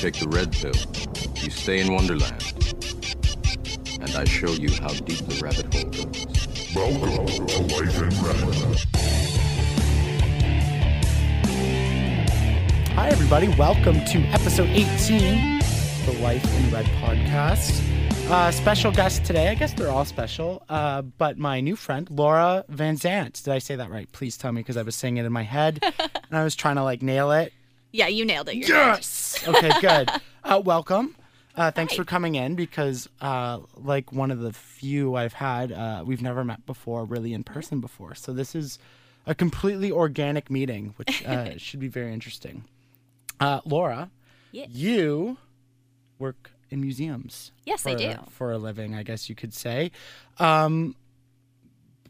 take the red pill, you stay in Wonderland. And I show you how deep the rabbit hole goes. Welcome to Life in Red. Hi, everybody. Welcome to episode 18 of the Life in Red podcast. Uh, special guest today. I guess they're all special, uh, but my new friend, Laura Van Zant. Did I say that right? Please tell me because I was saying it in my head and I was trying to like nail it. Yeah, you nailed it. You're Yes. Okay, good. Uh, welcome. Uh, thanks for coming in because, uh, like, one of the few I've had, uh, we've never met before, really in person before. So this is a completely organic meeting, which uh, should be very interesting. Uh, Laura, Yeah. you work in museums. Yes, I for- do. For a living, I guess you could say. Um,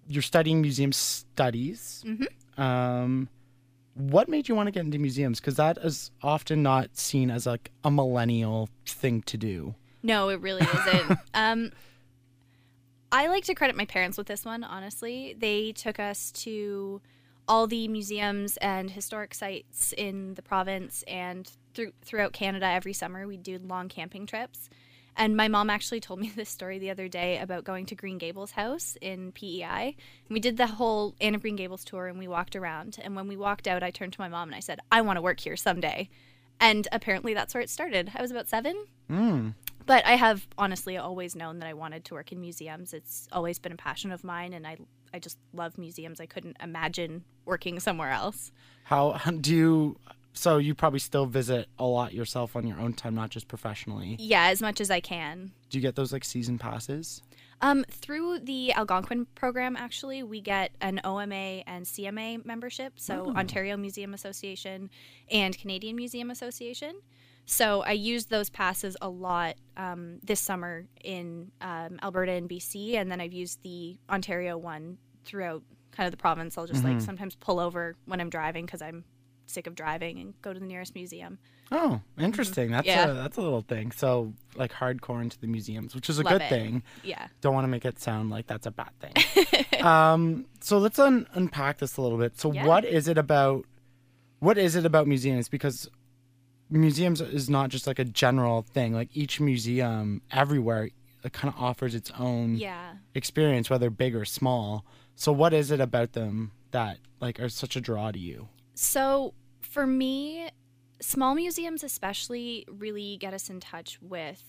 you're studying museum studies. Mm-hmm. Um, what made you want to get into museums? Because that is often not seen as like a millennial thing to do. No, it really isn't. um, I like to credit my parents with this one, honestly. They took us to all the museums and historic sites in the province and through, throughout Canada every summer. We do long camping trips. And my mom actually told me this story the other day about going to Green Gables house in PEI. And we did the whole Anne of Green Gables tour and we walked around. And when we walked out, I turned to my mom and I said, I want to work here someday. And apparently that's where it started. I was about seven. Mm. But I have honestly always known that I wanted to work in museums. It's always been a passion of mine, and I I just love museums. I couldn't imagine working somewhere else. How do you? So you probably still visit a lot yourself on your own time, not just professionally. Yeah, as much as I can. Do you get those like season passes? Um, through the Algonquin program, actually, we get an OMA and CMA membership, so Ontario Museum Association and Canadian Museum Association. So I used those passes a lot um, this summer in um, Alberta and BC, and then I've used the Ontario one throughout kind of the province. I'll just like sometimes pull over when I'm driving because I'm sick of driving and go to the nearest museum. Oh, interesting. That's Yeah. a that's a little thing. So like hardcore into the museums, which is a Love good it. thing. Yeah. Don't want to make it sound like that's a bad thing. um, so let's un- unpack this a little bit. So Yeah. what is it about? What is it about museums? Because museums is not just like a general thing. Like each museum everywhere, it kind of offers its own Yeah. experience, whether big or small. So what is it about them that like are such a draw to you? So for me, small museums especially really get us in touch with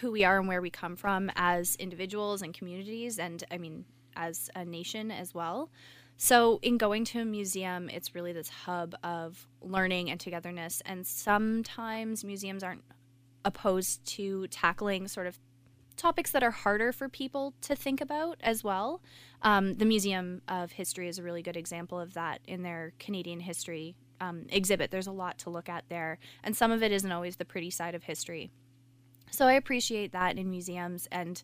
who we are and where we come from as individuals and communities and I mean as a nation as well. So in going to a museum, it's really this hub of learning and togetherness and sometimes museums aren't opposed to tackling sort of topics that are harder for people to think about as well. Um, the Museum of History is a really good example of that in their Canadian history um, exhibit. There's a lot to look at there, and some of it isn't always the pretty side of history. So I appreciate that in museums, and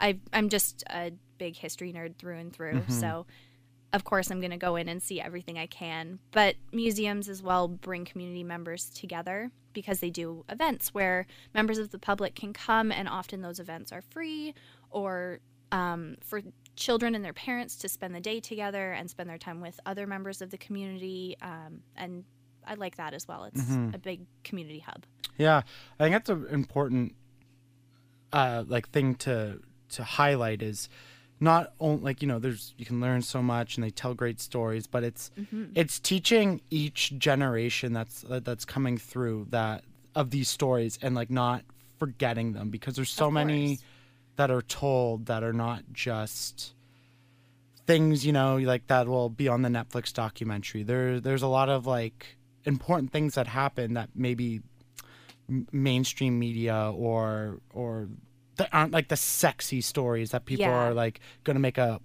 I, I'm just a big history nerd through and through. So, of course, I'm going to go in and see everything I can. But museums as well bring community members together because they do events where members of the public can come, and often those events are free or um, for children and their parents to spend the day together and spend their time with other members of the community. Um, and I like that as well. It's a big community hub. Yeah, I think that's an important uh, like thing to to highlight is not only like you know there's you can learn so much and they tell great stories, but it's it's teaching each generation that's uh, that's coming through that of these stories and like not forgetting them because there's so many. That are told that are not just things you know like that will be on the Netflix documentary. There there's a lot of like important things that happen that maybe m- mainstream media or or that aren't like the sexy stories that people Yeah. are like going to make a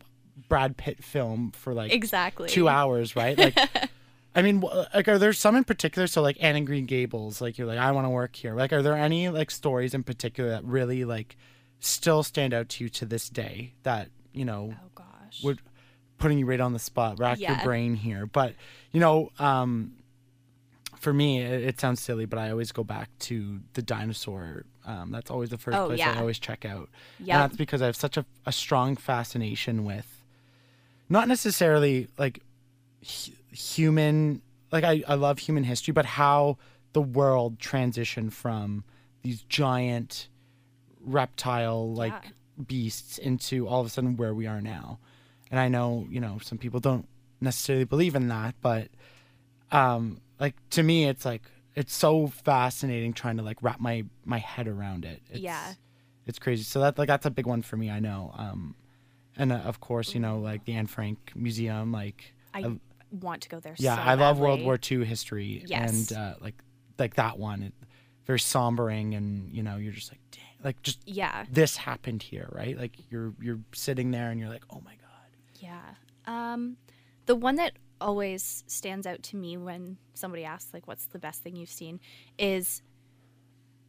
Brad Pitt film for like Exactly. two hours, right? Like, I mean, like, are there some in particular? So, like Anne and Green Gables, like you're like, I want to work here. Like, are there any like stories in particular that really like still stand out to you to this day that you know Oh gosh. would putting you right on the spot, rack your brain here. But you know, um, for me, it, it sounds silly, but I always go back to the dinosaur. Um, that's always the first Oh, place I always check out. Yeah. That's because I have such a, a strong fascination with, not necessarily like hu- human, like I, I love human history, but how the world transitioned from these giant reptile like Yeah. beasts into all of a sudden where we are now. And I know, you know, some people don't necessarily believe in that, but um like to me it's like it's so fascinating trying to like wrap my my head around it. It's, Yeah. It's crazy. So that like that's a big one for me, I know. Um and uh, of course, you know, like the Anne Frank Museum like I want to go there. yeah, so I love World. War II history Yes. and uh, like like that one, it, very sombering, and you know you're just like, dang, like just Yeah, this happened here, right? Like you're you're sitting there and you're like, oh my god. yeah. Um, the one that always stands out to me when somebody asks like, "What's the best thing you've seen?" is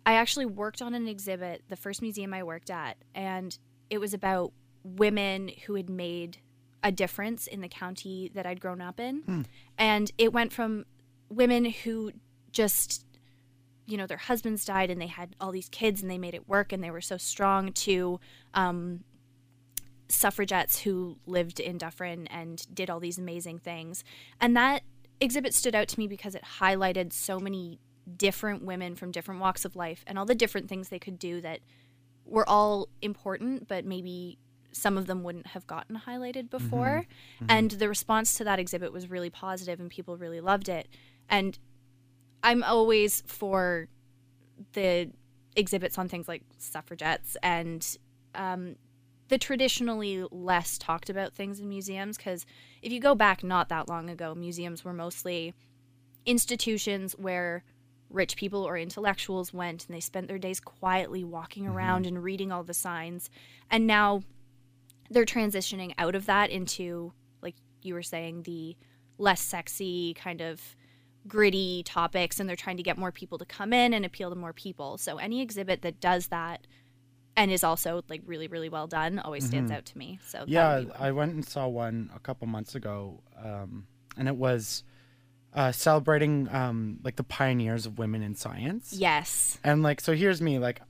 I actually worked on an exhibit, the first museum I worked at, and it was about women who had made a difference in the county that I'd grown up in. And it went from women who just, you know, their husbands died and they had all these kids and they made it work and they were so strong to um, suffragettes who lived in Dufferin and did all these amazing things. And that exhibit stood out to me because it highlighted so many different women from different walks of life and all the different things they could do that were all important, but maybe some of them wouldn't have gotten highlighted before. And the response to that exhibit was really positive and people really loved it. And I'm always for the exhibits on things like suffragettes and um, the traditionally less talked about things in museums because if you go back not that long ago, museums were mostly institutions where rich people or intellectuals went and they spent their days quietly walking around and reading all the signs. And now they're transitioning out of that into, like you were saying, the less sexy kind of gritty topics and they're trying to get more people to come in and appeal to more people. So any exhibit that does that and is also like really really well done always stands out to me. So Yeah. I went and saw one a couple months ago, um, and it was uh, celebrating um, like the pioneers of women in science. yes. And like, so here's me. Like,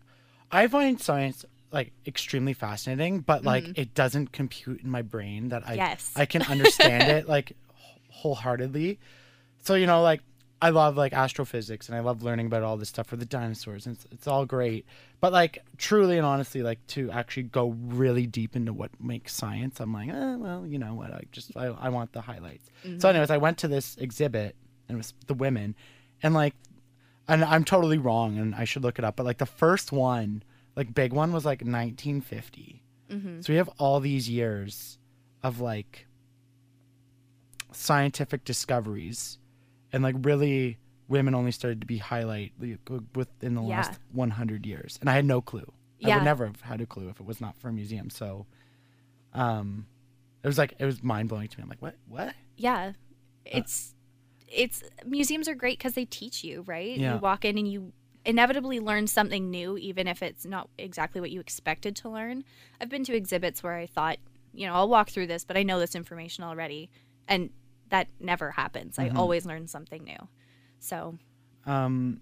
I find science like extremely fascinating, but like it doesn't compute in my brain that I Mm-hmm. Yes. I can understand it like wholeheartedly. So you know, like I love like astrophysics and I love learning about all this stuff for the dinosaurs. And it's, it's all great, but like truly and honestly, like to actually go really deep into what makes science, I'm like, eh, well, you know what? I just I, I want the highlights. So, anyways, I went to this exhibit and it was the women, and like and I'm totally wrong, and I should look it up. But like the first one, like big one, was like 1950. So we have all these years of like scientific discoveries, and like really, women only started to be highlight like, within the Yeah. last 100 years, and I had no clue. yeah. I would never have had a clue if it was not for a museum. So, um, it was like it was mind blowing to me. I'm like, what? What? Yeah. It's it's museums are great cuz they teach you, right? Yeah. You walk in and you inevitably learn something new even if it's not exactly what you expected to learn. I've been to exhibits where I thought, you know, I'll walk through this, but I know this information already and that never happens. Mm-hmm. I always learn something new. So, Um,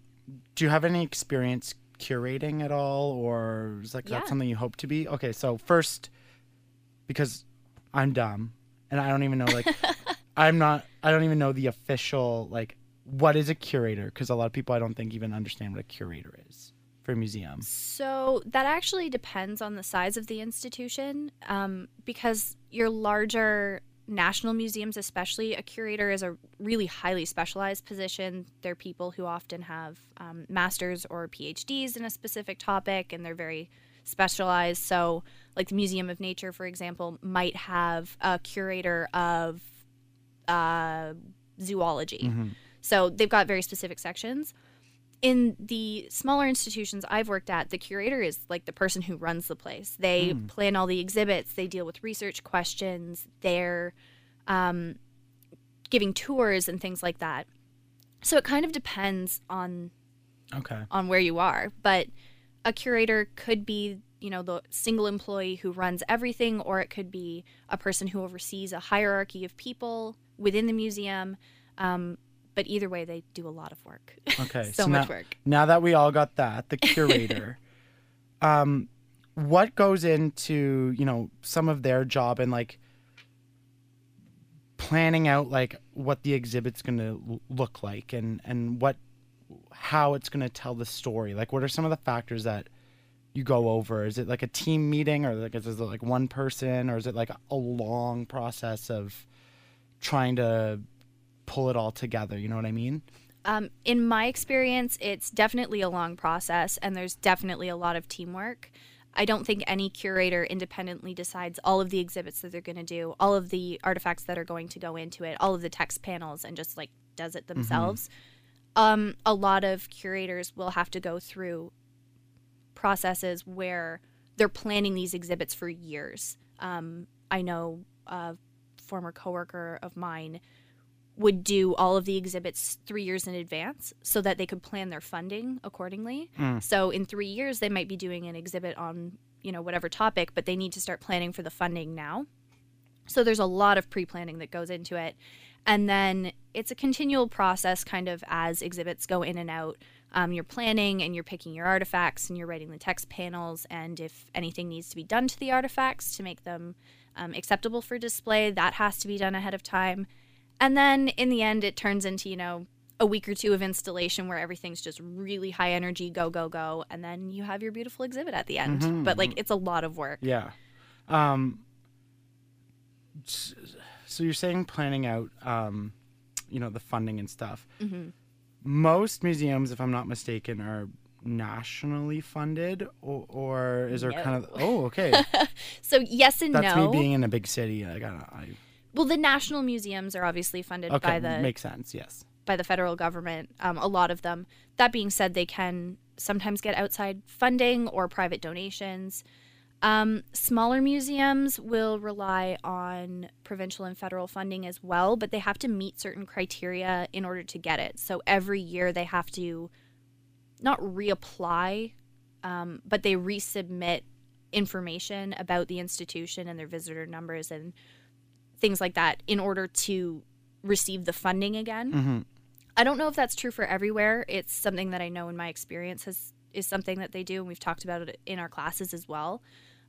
do you have any experience curating at all, or is like Yeah. that something you hope to be? Okay, so first, because I'm dumb and I don't even know like I'm not I don't even know the official like what is a curator because a lot of people I don't think even understand what a curator is for a museum. So that actually depends on the size of the institution, um, because your larger national museums, especially, a curator is a really highly specialized position. They're people who often have um, masters or PhDs in a specific topic, and they're very specialized. So, like the Museum of Nature, for example, might have a curator of uh, zoology. So they've got very specific sections in the smaller institutions I've worked at, the curator is like the person who runs the place. They plan all the exhibits, they deal with research questions, they're um, giving tours and things like that. So it kind of depends on Okay. on where you are, but a curator could be you know the single employee who runs everything or it could be a person who oversees a hierarchy of people within the museum um, but either way they do a lot of work Okay. so much now, work Now that we all got that, the curator, um, what goes into you know some of their job and like planning out like what the exhibit's going to look like and and what how it's going to tell the story? Like, what are some of the factors that you go over? Is it like a team meeting, or like is it like one person, or is it like a long process of trying to pull it all together? You know what I mean? Um, in my experience, it's definitely a long process, and there's definitely a lot of teamwork. I don't think any curator independently decides all of the exhibits that they're going to do, all of the artifacts that are going to go into it, all of the text panels, and just like does it themselves. Um, a lot of curators will have to go through processes where they're planning these exhibits for years. Um, I know a former coworker of mine would do all of the exhibits three years in advance so that they could plan their funding accordingly. So in three years, they might be doing an exhibit on you know whatever topic, but they need to start planning for the funding now. So there's a lot of pre-planning that goes into it, and then it's a continual process, kind of as exhibits go in and out. Um, you're planning and you're picking your artifacts and you're writing the text panels, and if anything needs to be done to the artifacts to make them um, acceptable for display, that has to be done ahead of time. And then in the end, it turns into, you know, a week or two of installation where everything's just really high energy, go, go, go. And then you have your beautiful exhibit at the end. But like, it's a lot of work. Yeah. Um, so you're saying planning out, um, you know, the funding and stuff. Mm-hmm. Most museums, if I'm not mistaken, are nationally funded, or, or is there kind of? Oh, okay. So, yes and That's no. That's me being in a big city. I got. I well, the national museums are obviously funded okay. by the makes sense. Yes. by the federal government. Um, a lot of them. That being said, they can sometimes get outside funding or private donations. Um, smaller museums will rely on provincial and federal funding as well, but they have to meet certain criteria in order to get it. So every year they have to not reapply, um, but they resubmit information about the institution and their visitor numbers and things like that in order to receive the funding again. Mm-hmm. I don't know if that's true for everywhere. It's something that I know in my experience has is something that they do, and we've talked about it in our classes as well.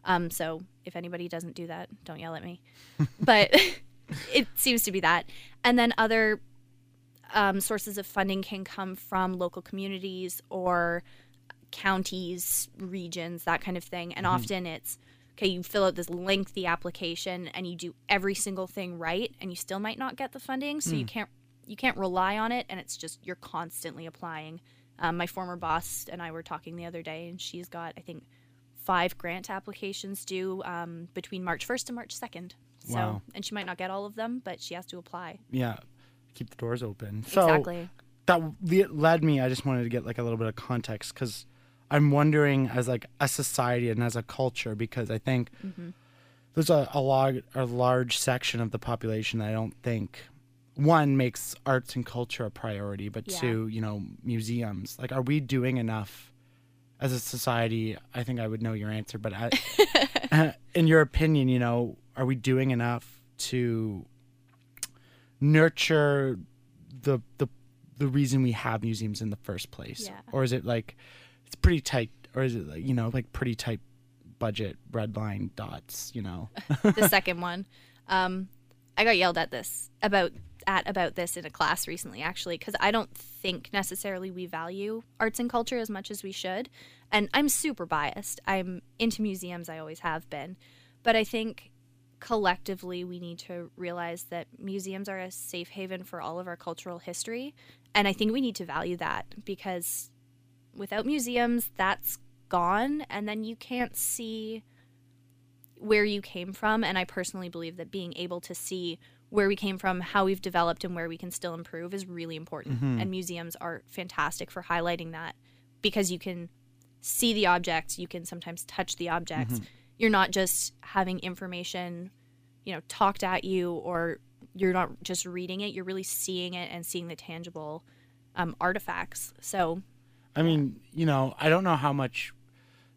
Um, so if anybody doesn't do that, don't yell at me. but it seems to be that, and then other um, sources of funding can come from local communities or counties, regions, that kind of thing. And often it's okay, you fill out this lengthy application and you do every single thing right, and you still might not get the funding. So you can't you can't rely on it, and it's just you're constantly applying. Um, my former boss and I were talking the other day, and she's got I think five grant applications due um, between March 1st and March 2nd. So, Wow. and she might not get all of them, but she has to apply. Yeah. Keep the doors open. So exactly. that led me. I just wanted to get like a little bit of context because I'm wondering as like a society and as a culture because I think mm-hmm. there's a, a log a large section of the population that I don't think one makes arts and culture a priority, but Yeah. two, you know, museums. Like, are we doing enough as a society? I think I would know your answer, but I, in your opinion, you know, are we doing enough to nurture the the the reason we have museums in the first place Yeah. or is it like it's pretty tight or is it like you know like pretty tight budget red line dots you know the second one. Um, I got yelled at this about at about this in a class recently, actually, because I don't think necessarily we value arts and culture as much as we should. And I'm super biased. I'm into museums. I always have been, but I think collectively we need to realize that museums are a safe haven for all of our cultural history, and I think we need to value that because without museums, that's gone, and then you can't see where you came from. And i personally believe that being able to see where we came from how we've developed and where we can still improve is really important. And museums are fantastic for highlighting that because you can see the objects you can sometimes touch the objects. You're not just having information you know talked at you or you're not just reading it you're really seeing it and seeing the tangible um, artifacts. So i mean you know i don't know how much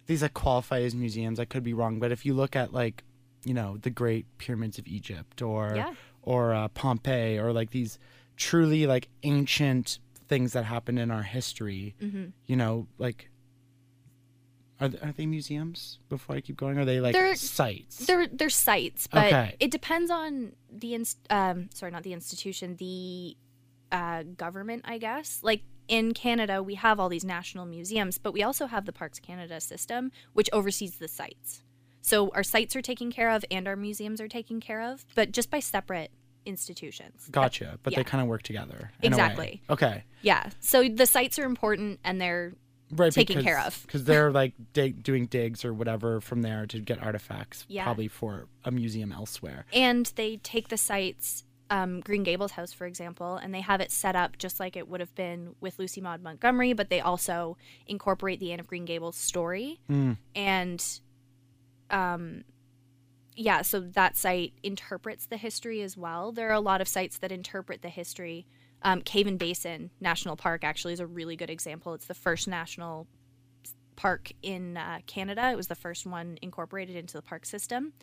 these like qualify as museums i could be wrong but if you look at like you know the great pyramids of egypt or Yeah. or uh, pompeii or like these truly like ancient things that happened in our history Mm-hmm. you know like are, th- are they museums before i keep going are they like They're- sites They're they're sites, but Okay. it depends on the inst- um sorry, not the institution, the uh government, I guess. Like in Canada, we have all these national museums, but we also have the Parks Canada system, which oversees the sites. So our sites are taken care of and our museums are taken care of, but just by separate institutions. Gotcha. But yeah. they kind of work together. in a way. Exactly. Okay. Yeah. So the sites are important and they're Right. Taken care of. Because they're like dig- doing digs or whatever from there to get artifacts, Yeah. probably for a museum elsewhere. and they take the sites um, green gables house for example and they have it set up just like it would have been with lucy maud montgomery but they also incorporate the anne of green gables story. And um, yeah so that site interprets the history as well. There are a lot of sites that interpret the history. Um, cave and basin national park actually is a really good example. It's the first national park in uh, Canada. It was the first one incorporated into the park system.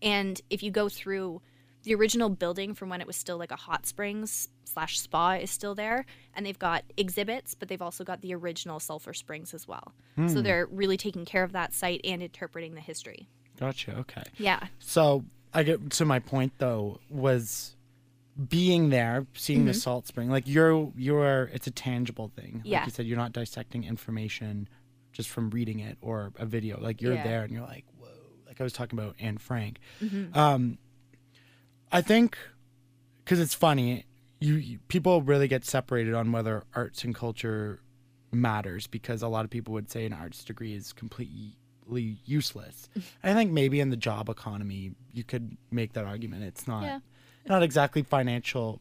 And if you go through the original building from when it was still like a hot springs slash spa is still there, and they've got exhibits, but they've also got the original sulfur springs as well. So they're really taking care of that site and interpreting the history. Gotcha. Okay. Yeah. So I get to my point though was being there, seeing Mm-hmm. the salt spring. Like you're you're it's a tangible thing. Like Yeah. you said, you're not dissecting information just from reading it or a video. Like you're Yeah. there and you're like, whoa. Like I was talking about Anne Frank. Mm-hmm. Um, I think because it's funny, you, you people really get separated on whether arts and culture matters because a lot of people would say an arts degree is completely useless. I think maybe in the job economy you could make that argument. It's not Yeah. not exactly financially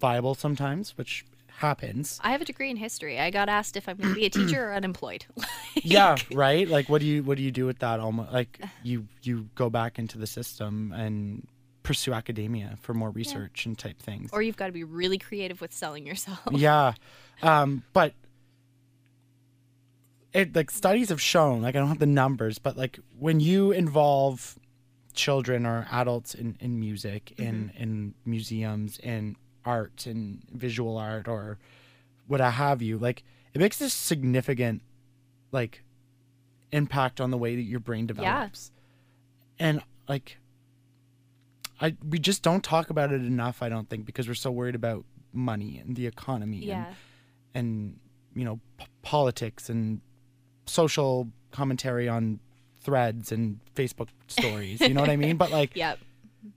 viable sometimes, which happens. I have a degree in history. I got asked if I'm going to be a teacher or unemployed. yeah, right? Like what do you what do you do with that almost like you you go back into the system and pursue academia for more research and type things. or you've got to be really creative with selling yourself. yeah. Um but it like studies have shown like i don't have the numbers but like when you involve children or adults in in music in in museums in art and visual art or what have you like it makes a significant like impact on the way that your brain develops. And like i we just don't talk about it enough i don't think because we're so worried about money and the economy Yeah. and, and you know p- politics and social commentary on threads and facebook stories you know what i mean but like Yep.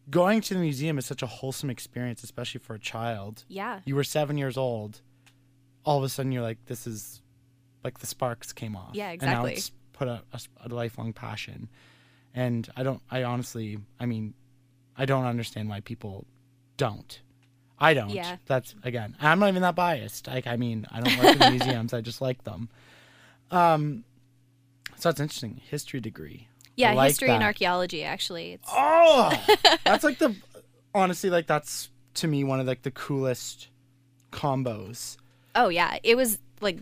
going to the museum is such a wholesome experience especially for a child Yeah. you were seven years old all of a sudden you're like this is like the sparks came off Yeah, exactly. and now it's put a, a, a lifelong passion and i don't i honestly i mean i don't understand why people don't i don't Yeah. that's again i'm not even that biased like i mean i don't work in museums i just like them um so that's interesting history degree Yeah, like history and archaeology actually. It's Oh, that's like the honestly like that's to me one of like the coolest combos. Oh yeah, it was like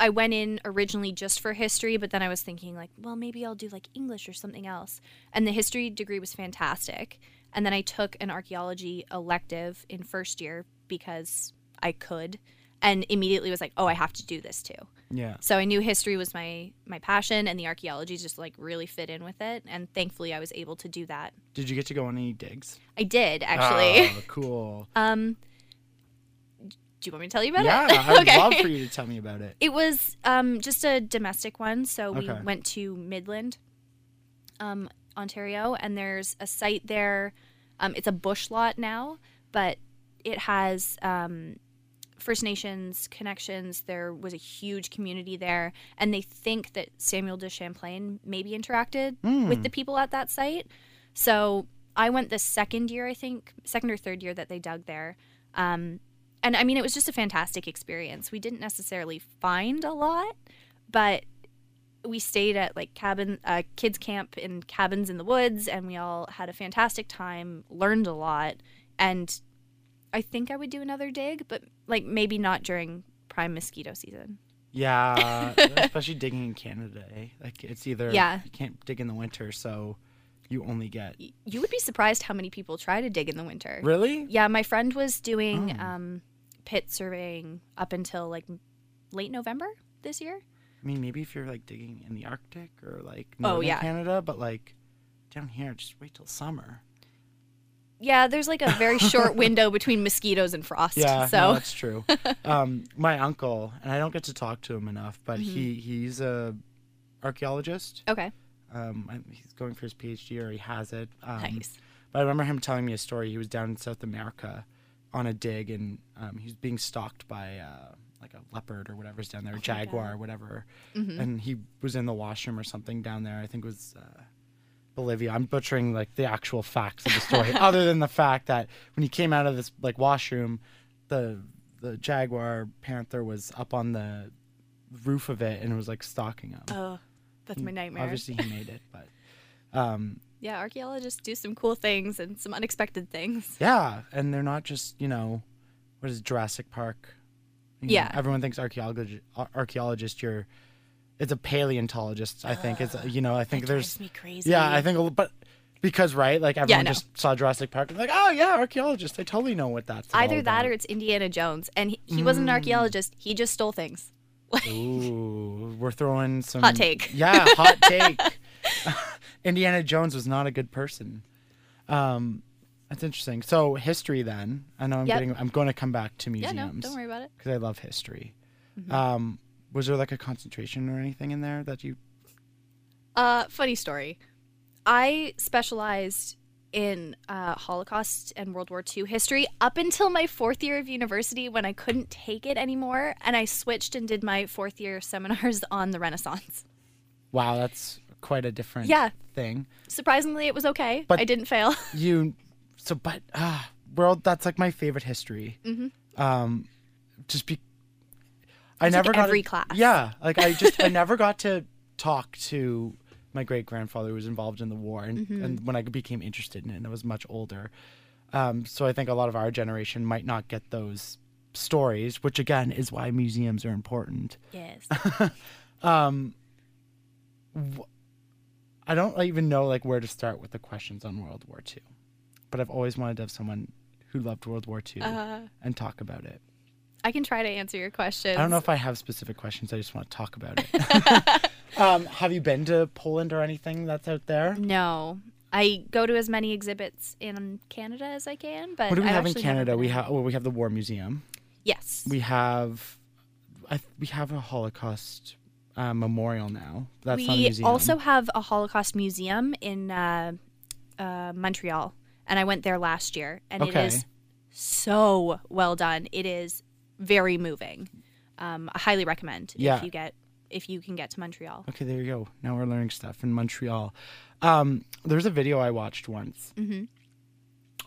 I went in originally just for history, but then I was thinking like, well, maybe I'll do like English or something else. And the history degree was fantastic. And then I took an archaeology elective in first year because I could and immediately was like, "Oh, I have to do this too." Yeah. So I knew history was my my passion and the archaeology just like really fit in with it and thankfully I was able to do that. Did you get to go on any digs? I did actually. Oh, cool. Um do you want me to tell you about yeah, it? Yeah, I would love for you to tell me about it. It was um, just a domestic one. So we Okay. went to Midland, um, Ontario, and there's a site there. Um, it's a bush lot now, but it has um, First Nations connections. There was a huge community there, and they think that Samuel de Champlain maybe interacted with the people at that site. So I went the second year, I think, second or third year that they dug there. Um, and I mean, it was just a fantastic experience. We didn't necessarily find a lot, but we stayed at like cabin, uh, kids camp in cabins in the woods, and we all had a fantastic time, learned a lot, and I think I would do another dig, but like maybe not during prime mosquito season. Yeah, especially digging in Canada. Eh? Like it's either Yeah. you can't dig in the winter, so you only get You would be surprised how many people try to dig in the winter. really. Yeah, my friend was doing Oh. um, pit surveying up until like late November this year. I mean, maybe if you're like digging in the Arctic or like Oh, northern yeah. Canada, but like down here, just wait till summer. Yeah, there's like a very short window between mosquitoes and frost. Yeah, so no, that's true. um, my uncle, and I don't get to talk to him enough, but Mm-hmm. he he's a archaeologist. okay, Um, he's going for his PhD or he has it. Um, nice. But I remember him telling me a story. He was down in South America on a dig, and um, he was being stalked by uh, like a leopard or whatever's down there, a jaguar or whatever. And he was in the washroom or something down there. I think it was uh, Bolivia. I'm butchering like the actual facts of the story, other than the fact that when he came out of this like washroom, the the jaguar panther was up on the roof of it and it was like stalking him. Oh, that's my nightmare. Obviously, he made it, but. Um, Yeah, archaeologists do some cool things and some unexpected things. Yeah, and they're not just you know, what is Jurassic Park? You know, Yeah. everyone thinks archaeologist. Archaeologist, you're, it's a paleontologist. I think it's you know I think there's me crazy. yeah I think but because right like everyone no. just saw Jurassic Park and like oh yeah archaeologist I totally know what that's Either that or it's Indiana Jones, and he, he wasn't an archaeologist. He just stole things. Ooh, we're throwing some Hot take. Yeah, hot take. Indiana Jones was not a good person. Um, that's interesting. So history, then. I know I'm Yep. getting. I'm going to come back to Yeah, museums. no, don't worry about it. because I love history. Mm-hmm. Um, was there like a concentration or anything in there that you? Uh, funny story. I specialized in uh, Holocaust and World War II history up until my fourth year of university when I couldn't take it anymore, and I switched and did my fourth year seminars on the Renaissance. Wow, that's quite a different Yeah. thing. Surprisingly, it was okay. But- I didn't fail. You, so but ah, world. That's like my favorite history. Mm-hmm. Um, just be. I It's never like got every to- class. Yeah, like I just I never got to talk to my great grandfather who was involved in the war, and, Mm-hmm. and when I became interested in it, and I was much older. Um, so I think a lot of our generation might not get those stories, which again is why museums are important. Yes. um, I don't even know like where to start with the questions on World War II, but I've always wanted to have someone who loved World War II Uh, and talk about it. I can try to answer your questions. I don't know if I have specific questions. I just want to talk about it. um, have you been to Poland or anything that's out there? No. I go to as many exhibits in Canada as I can, but What do we I've in Canada? We have well, we have the War Museum. yes. We have, I, we have a Holocaust uh, memorial now. That's not a we museum. also have a Holocaust museum in uh, uh, Montreal, and I went there last year, and Okay. it is so well done. It is very moving. Um, I highly recommend Yeah. if you get if you can get to Montreal. Okay, there you go. Now we're learning stuff in Montreal. Um, there's a video I watched once Mm-hmm.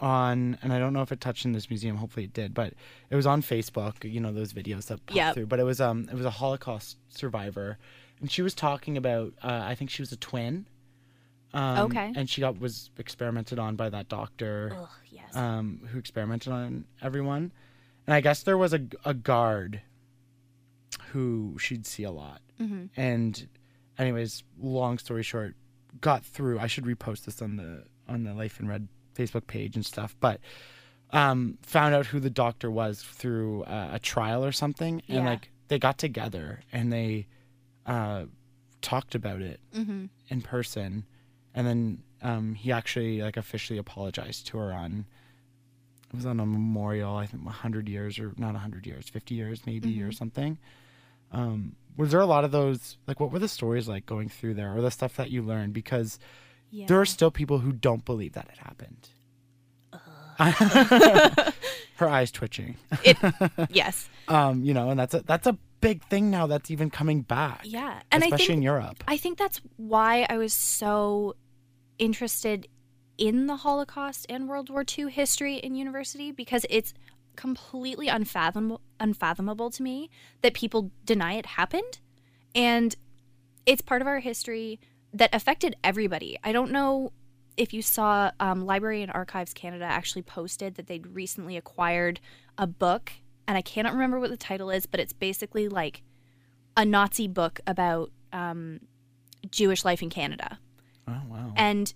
on, and I don't know if it touched in this museum. Hopefully it did, but it was on Facebook. You know those videos that pop Yep. through. But it was um, it was a Holocaust survivor, and she was talking about. Uh, I think she was a twin. Um, Okay. And she got was experimented on by that doctor. Ugh, yes. um, who experimented on everyone. And I guess there was a, a guard who she'd see a lot. Mm-hmm. And, anyways, long story short, got through. I should repost this on the on the Life in Red Facebook page and stuff. But um, found out who the doctor was through uh, a trial or something, and Yeah. like they got together and they uh, talked about it mm-hmm. in person, and then um, he actually like officially apologized to her on. It was on a memorial, I think, hundred years or not hundred years, fifty years maybe or something. Um, was there a lot of those? Like, what were the stories like going through there, or the stuff that you learned? Because Yeah. there are still people who don't believe that it happened. her eyes twitching. it, yes. Um, you know, and that's a that's a big thing now. That's even coming back. Yeah. And I especially think in Europe. I think that's why I was so interested in the Holocaust and World War II history in university because it's completely unfathomable unfathomable to me that people deny it happened and it's part of our history that affected everybody. I don't know if you saw um, Library and Archives Canada actually posted that they'd recently acquired a book and I cannot remember what the title is, but it's basically like a Nazi book about um, Jewish life in Canada. Oh wow. And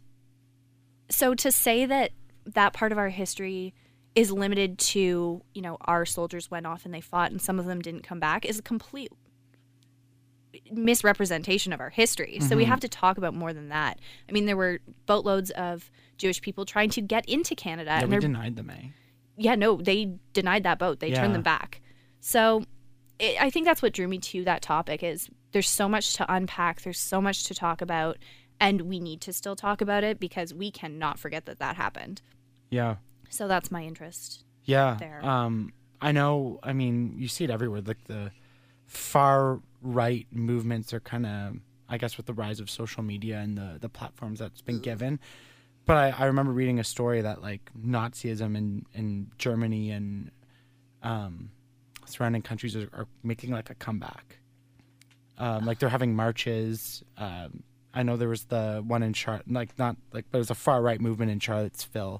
so to say that that part of our history is limited to, you know, our soldiers went off and they fought and some of them didn't come back is a complete misrepresentation of our history. So Mm-hmm. we have to talk about more than that. I mean, there were boatloads of Jewish people trying to get into Canada, Yeah, and we denied them, eh? yeah, no, they denied that boat. They Yeah. turned them back. So it, I think that's what drew me to that topic is there's so much to unpack. There's so much to talk about, and we need to still talk about it because we cannot forget that that happened. Yeah. So that's my interest. Yeah. there. Um, I know. I mean, you see it everywhere. Like the far right movements are kind of, I guess, with the rise of social media and the the platforms that's been given. But I, I remember reading a story that like Nazism in in Germany and um, surrounding countries are, are making like a comeback. Um, like they're having marches. Um, I know there was the one in Char, like not like, but it was a far right movement in Charlottesville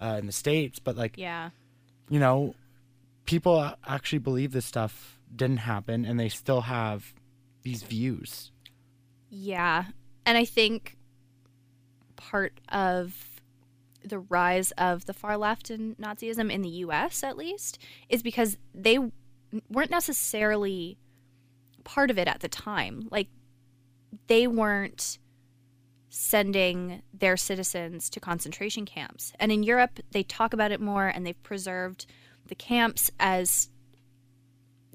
uh, in the states. But like Yeah. you know, people actually believe this stuff didn't happen and they still have these views. Yeah. And I think part of the rise of the far left and Nazism in the US, at least, is because they weren't necessarily part of it at the time. Like, they weren't sending their citizens to concentration camps. And in Europe, they talk about it more and they've preserved the camps as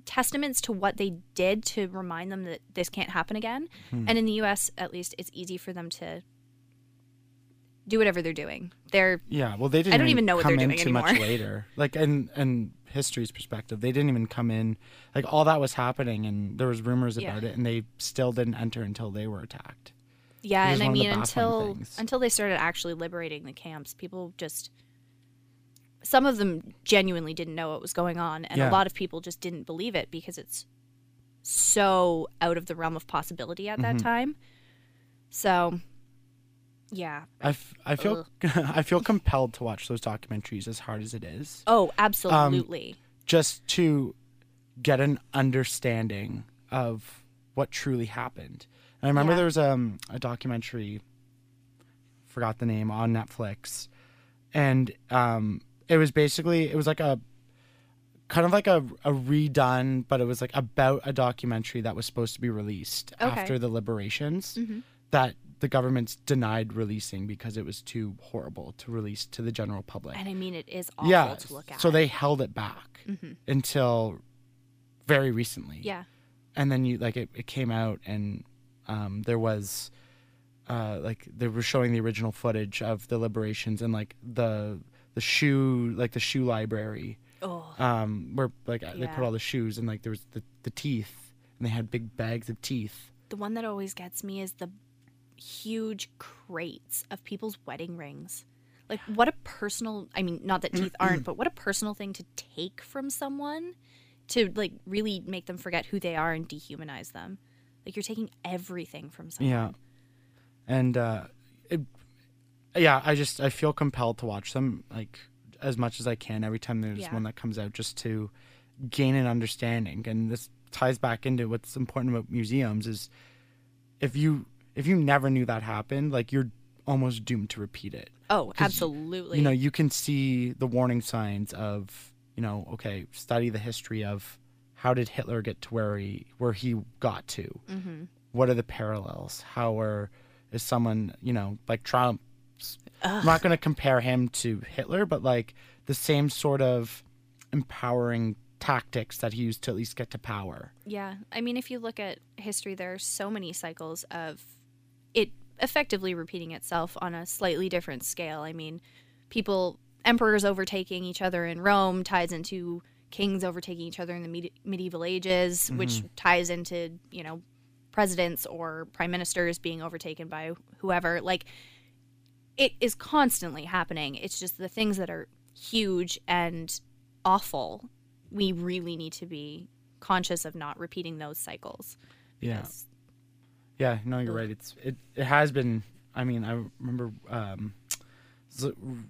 testaments to what they did to remind them that this can't happen again. Hmm. And in the US, at least, it's easy for them to do whatever they're doing. They're Yeah, well, they didn't. I don't even know what come they're in doing too much anymore. later. Like and in history's perspective, they didn't even come in. Like all that was happening, and there was rumors Yeah. about it, and they still didn't enter until they were attacked. yeah, and I one of the mean until things. until they started actually liberating the camps, people just some of them genuinely didn't know what was going on, and Yeah. a lot of people just didn't believe it because it's so out of the realm of possibility at Mm-hmm. that time. So, yeah. I, f- I feel I feel compelled to watch those documentaries as hard as it is. Oh, Um, absolutely. just to get an understanding of what truly happened. And I remember Yeah. there was um, a documentary, forgot the name, on Netflix, and um, it was basically it was like a kind of like a, a redone, but it was like about a documentary that was supposed to be released Okay. after the liberations Mhm. that the governments denied releasing because it was too horrible to release to the general public and I mean, it is awful yeah to look at. so they held it back Mhm. until very recently yeah. and then you like it, it came out and um, there was uh, like they were showing the original footage of the liberations and like the the shoe like the shoe library Oh, um, where like they put all the shoes and like there was the, the teeth and they had big bags of teeth the one that always gets me is the huge crates of people's wedding rings. Like, what a personal, I mean, not that teeth aren't, but what a personal thing to take from someone to, like, really make them forget who they are and dehumanize them. Like, you're taking everything from someone. Yeah. And uh it, yeah, I just I feel compelled to watch them like as much as I can every time there's Yeah. one that comes out just to gain an understanding. And this ties back into what's important about museums is if you if you never knew that happened, like you're almost doomed to repeat it. Oh, absolutely. You know, you can see the warning signs of, you know, okay, study the history of how did Hitler get to where he where he got to? hmm what are the parallels? How are is someone you know like Trump? I'm not going to compare him to Hitler, but like the same sort of empowering tactics that he used to at least get to power. Yeah. I mean, if you look at history, there are so many cycles of effectively repeating itself on a slightly different scale. I mean, people, emperors overtaking each other in Rome ties into kings overtaking each other in the medi- medieval ages, mm-hmm. which ties into, you know, presidents or prime ministers being overtaken by whoever. Like, it is constantly happening. It's just the things that are huge and awful. We really need to be conscious of not repeating those cycles. Yeah, Because- yeah. No, you're right. It's it. It has been. I mean, I remember um,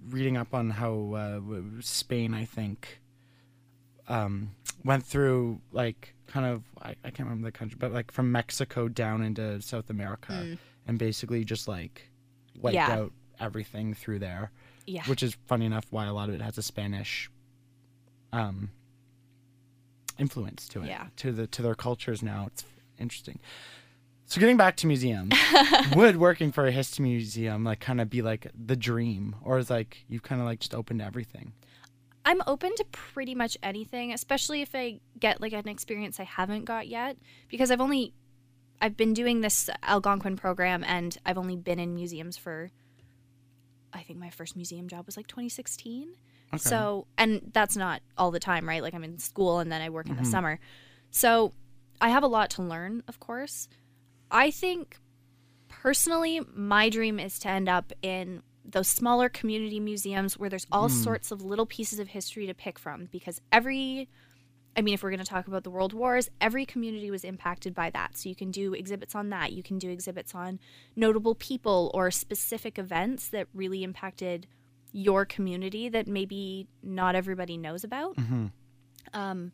reading up on how uh, Spain, I think, um, went through like kind of I, I can't remember the country, but like from Mexico down into South America, and basically just like wiped Yeah. out everything through there. Yeah. Which is funny enough why a lot of it has a Spanish um, influence to it. Yeah. To the to their cultures now. It's interesting. So getting back to museums, would working for a history museum like kind of be like the dream, or is like you've kind of like just open to everything? I'm open to pretty much anything, especially if I get like an experience I haven't got yet because I've only I've been doing this Algonquin program and I've only been in museums for I think my first museum job was like 2016. Okay. So, and that's not all the time, right? Like I'm in school and then I work in the mm-hmm. summer. So, I have a lot to learn, of course. I think personally, my dream is to end up in those smaller community museums where there's all sorts of little pieces of history to pick from because every I mean, if we're going to talk about the world wars, every community was impacted by that. So you can do exhibits on that. You can do exhibits on notable people or specific events that really impacted your community that maybe not everybody knows about. Um,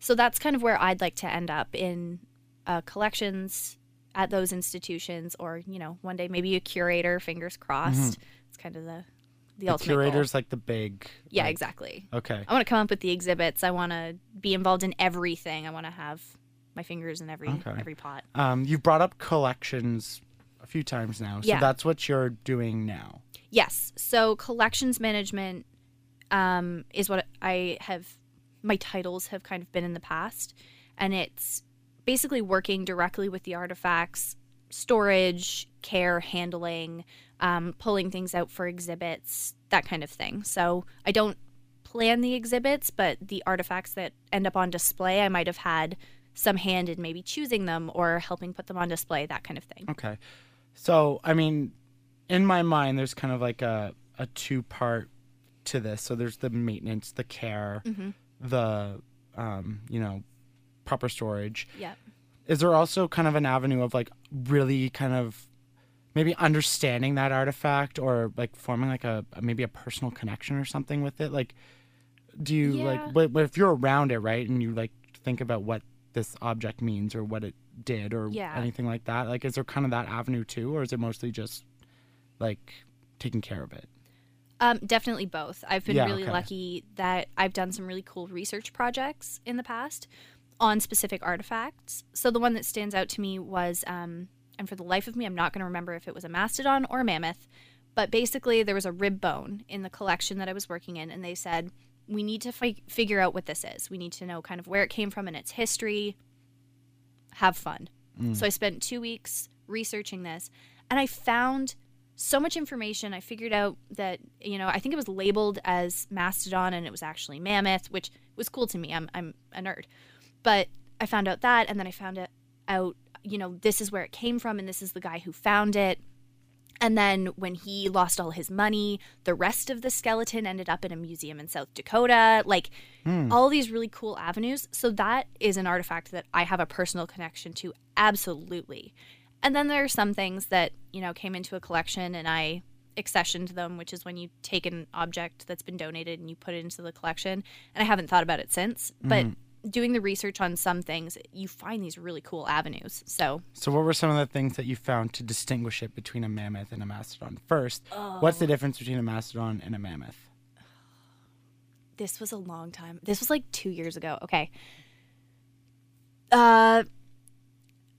so that's kind of where I'd like to end up in uh, collections at those institutions, or you know, one day maybe a curator. Fingers crossed. It's kind of the the, The ultimate goal. curator's like the big. Yeah, like- exactly. Okay. I want to come up with the exhibits. I want to be involved in everything. I want to have my fingers in every Okay. every pot. Um, you've brought up collections a few times now, so Yeah. that's what you're doing now. Yes. So collections management um, is what I have. My titles have kind of been in the past, and it's basically working directly with the artifacts, storage, care, handling, um, pulling things out for exhibits, that kind of thing. So I don't plan the exhibits, but the artifacts that end up on display, I might have had some hand in maybe choosing them or helping put them on display, that kind of thing. Okay. So, I mean, in my mind, there's kind of like a, a two part to this. So there's the maintenance, the care, Mm-hmm. the, um, you know, proper storage. Yeah. Is there also kind of an avenue of like really kind of maybe understanding that artifact or like forming like a, maybe a personal connection or something with it? Like, do you Yeah. like, but, but if you're around it, right, and you like think about what this object means or what it did or Yeah. anything like that, like, is there kind of that avenue too, or is it mostly just like taking care of it? Um, definitely both. I've been Yeah, really okay. lucky that I've done some really cool research projects in the past on specific artifacts. So the one that stands out to me was, um, and for the life of me, I'm not going to remember if it was a mastodon or a mammoth, but basically there was a rib bone in the collection that I was working in, and they said we need to fi- figure out what this is. We need to know kind of where it came from and its history. Have fun. So I spent two weeks researching this, and I found so much information. I figured out that you know I think it was labeled as mastodon, and it was actually mammoth, which was cool to me. I'm I'm a nerd, but I found out that, and then I found it out. You know, this is where it came from, and this is the guy who found it. And then when he lost all his money, the rest of the skeleton ended up in a museum in South Dakota. Like hmm. all these really cool avenues. So that is an artifact that I have a personal connection to, absolutely. And then there are some things that, you know, came into a collection and I accessioned them, which is when you take an object that's been donated and you put it into the collection. And I haven't thought about it since. But hmm. Doing the research on some things, you find these really cool avenues. So So, what were some of the things that you found to distinguish it between a mammoth and a mastodon? First, what's the difference between a mastodon and a mammoth? this was a long time. This was like two years ago. Okay. Uh,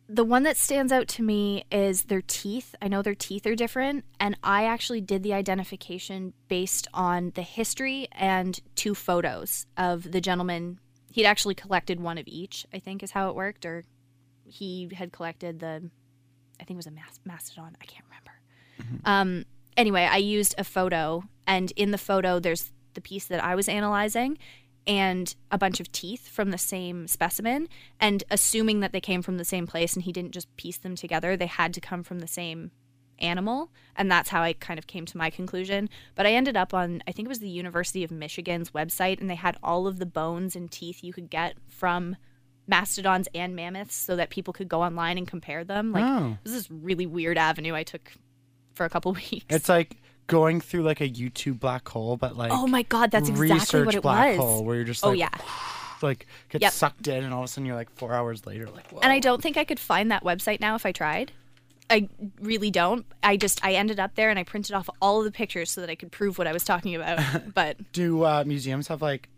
the one that stands out to me is their teeth. I know their teeth are different, and I actually did the identification based on the history and two photos of the gentleman. He'd actually collected one of each, I think is how it worked, or he had collected the, I think it was a mas- mastodon. I can't remember. Um, anyway, I used a photo, and in the photo, there's the piece that I was analyzing and a bunch of teeth from the same specimen. And assuming that they came from the same place and he didn't just piece them together, they had to come from the same animal. And that's how I kind of came to my conclusion. But I ended up on, I think it was the University of Michigan's website, and they had all of the bones and teeth you could get from mastodons and mammoths so that people could go online and compare them. Like, Oh. this is really weird avenue I took for a couple weeks. It's like going through like a YouTube black hole, but like oh my God, that's exactly research what it black was. hole where you're just oh, like, Oh, yeah. like get Yep. sucked in, and all of a sudden you're like four hours later, like, Whoa. And I don't think I could find that website now if I tried. I really don't. I just I ended up there and I printed off all of the pictures so that I could prove what I was talking about. But do uh, museums have like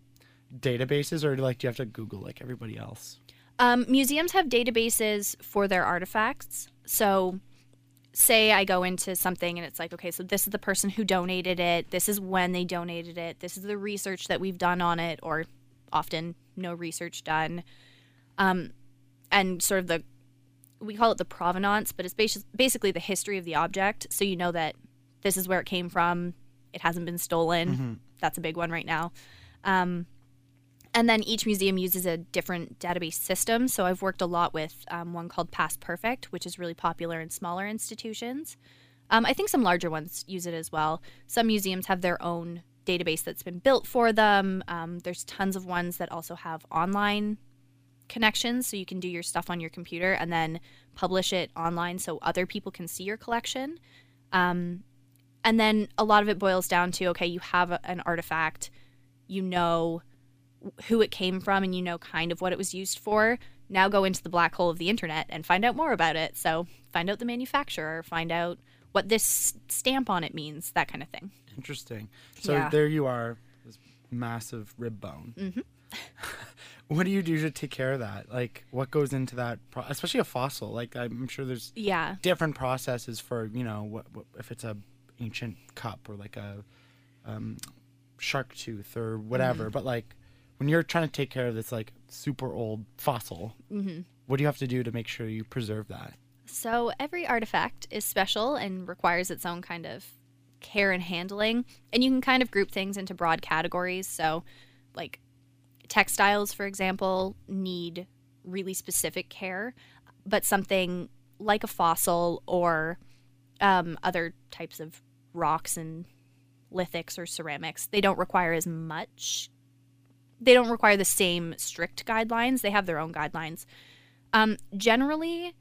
databases, or like do you have to Google like everybody else? Um, museums have databases for their artifacts. So, say I go into something and it's like, okay, so this is the person who donated it. This is when they donated it. This is the research that we've done on it, or often no research done. Um, and sort of the, we call it the provenance, but it's basi- basically the history of the object. So you know that this is where it came from. It hasn't been stolen. That's a big one right now. Um, and then each museum uses a different database system. So I've worked a lot with um, one called Past Perfect, which is really popular in smaller institutions. Um, I think some larger ones use it as well. Some museums have their own database that's been built for them. Um, there's tons of ones that also have online connections, so you can do your stuff on your computer and then publish it online so other people can see your collection. Um, and then a lot of it boils down to okay, you have a, an artifact, you know who it came from and you know kind of what it was used for. Now go into the black hole of the internet and find out more about it. So find out the manufacturer, find out what this stamp on it means, that kind of thing. Interesting. So Yeah. there you are, this massive rib bone. Mm-hmm. what do you do to take care of that? Like, what goes into that? Pro- especially a fossil. Like, I'm sure there's Yeah. different processes for you know what, what if it's a ancient cup or like a um, shark tooth or whatever. Mm-hmm. But like when you're trying to take care of this like super old fossil, Mm-hmm. what do you have to do to make sure you preserve that? So every artifact is special and requires its own kind of care and handling. And you can kind of group things into broad categories. So, like textiles, for example, need really specific care, but something like a fossil or um, other types of rocks and lithics or ceramics, they don't require as much. They don't require the same strict guidelines. They have their own guidelines. Um, generally,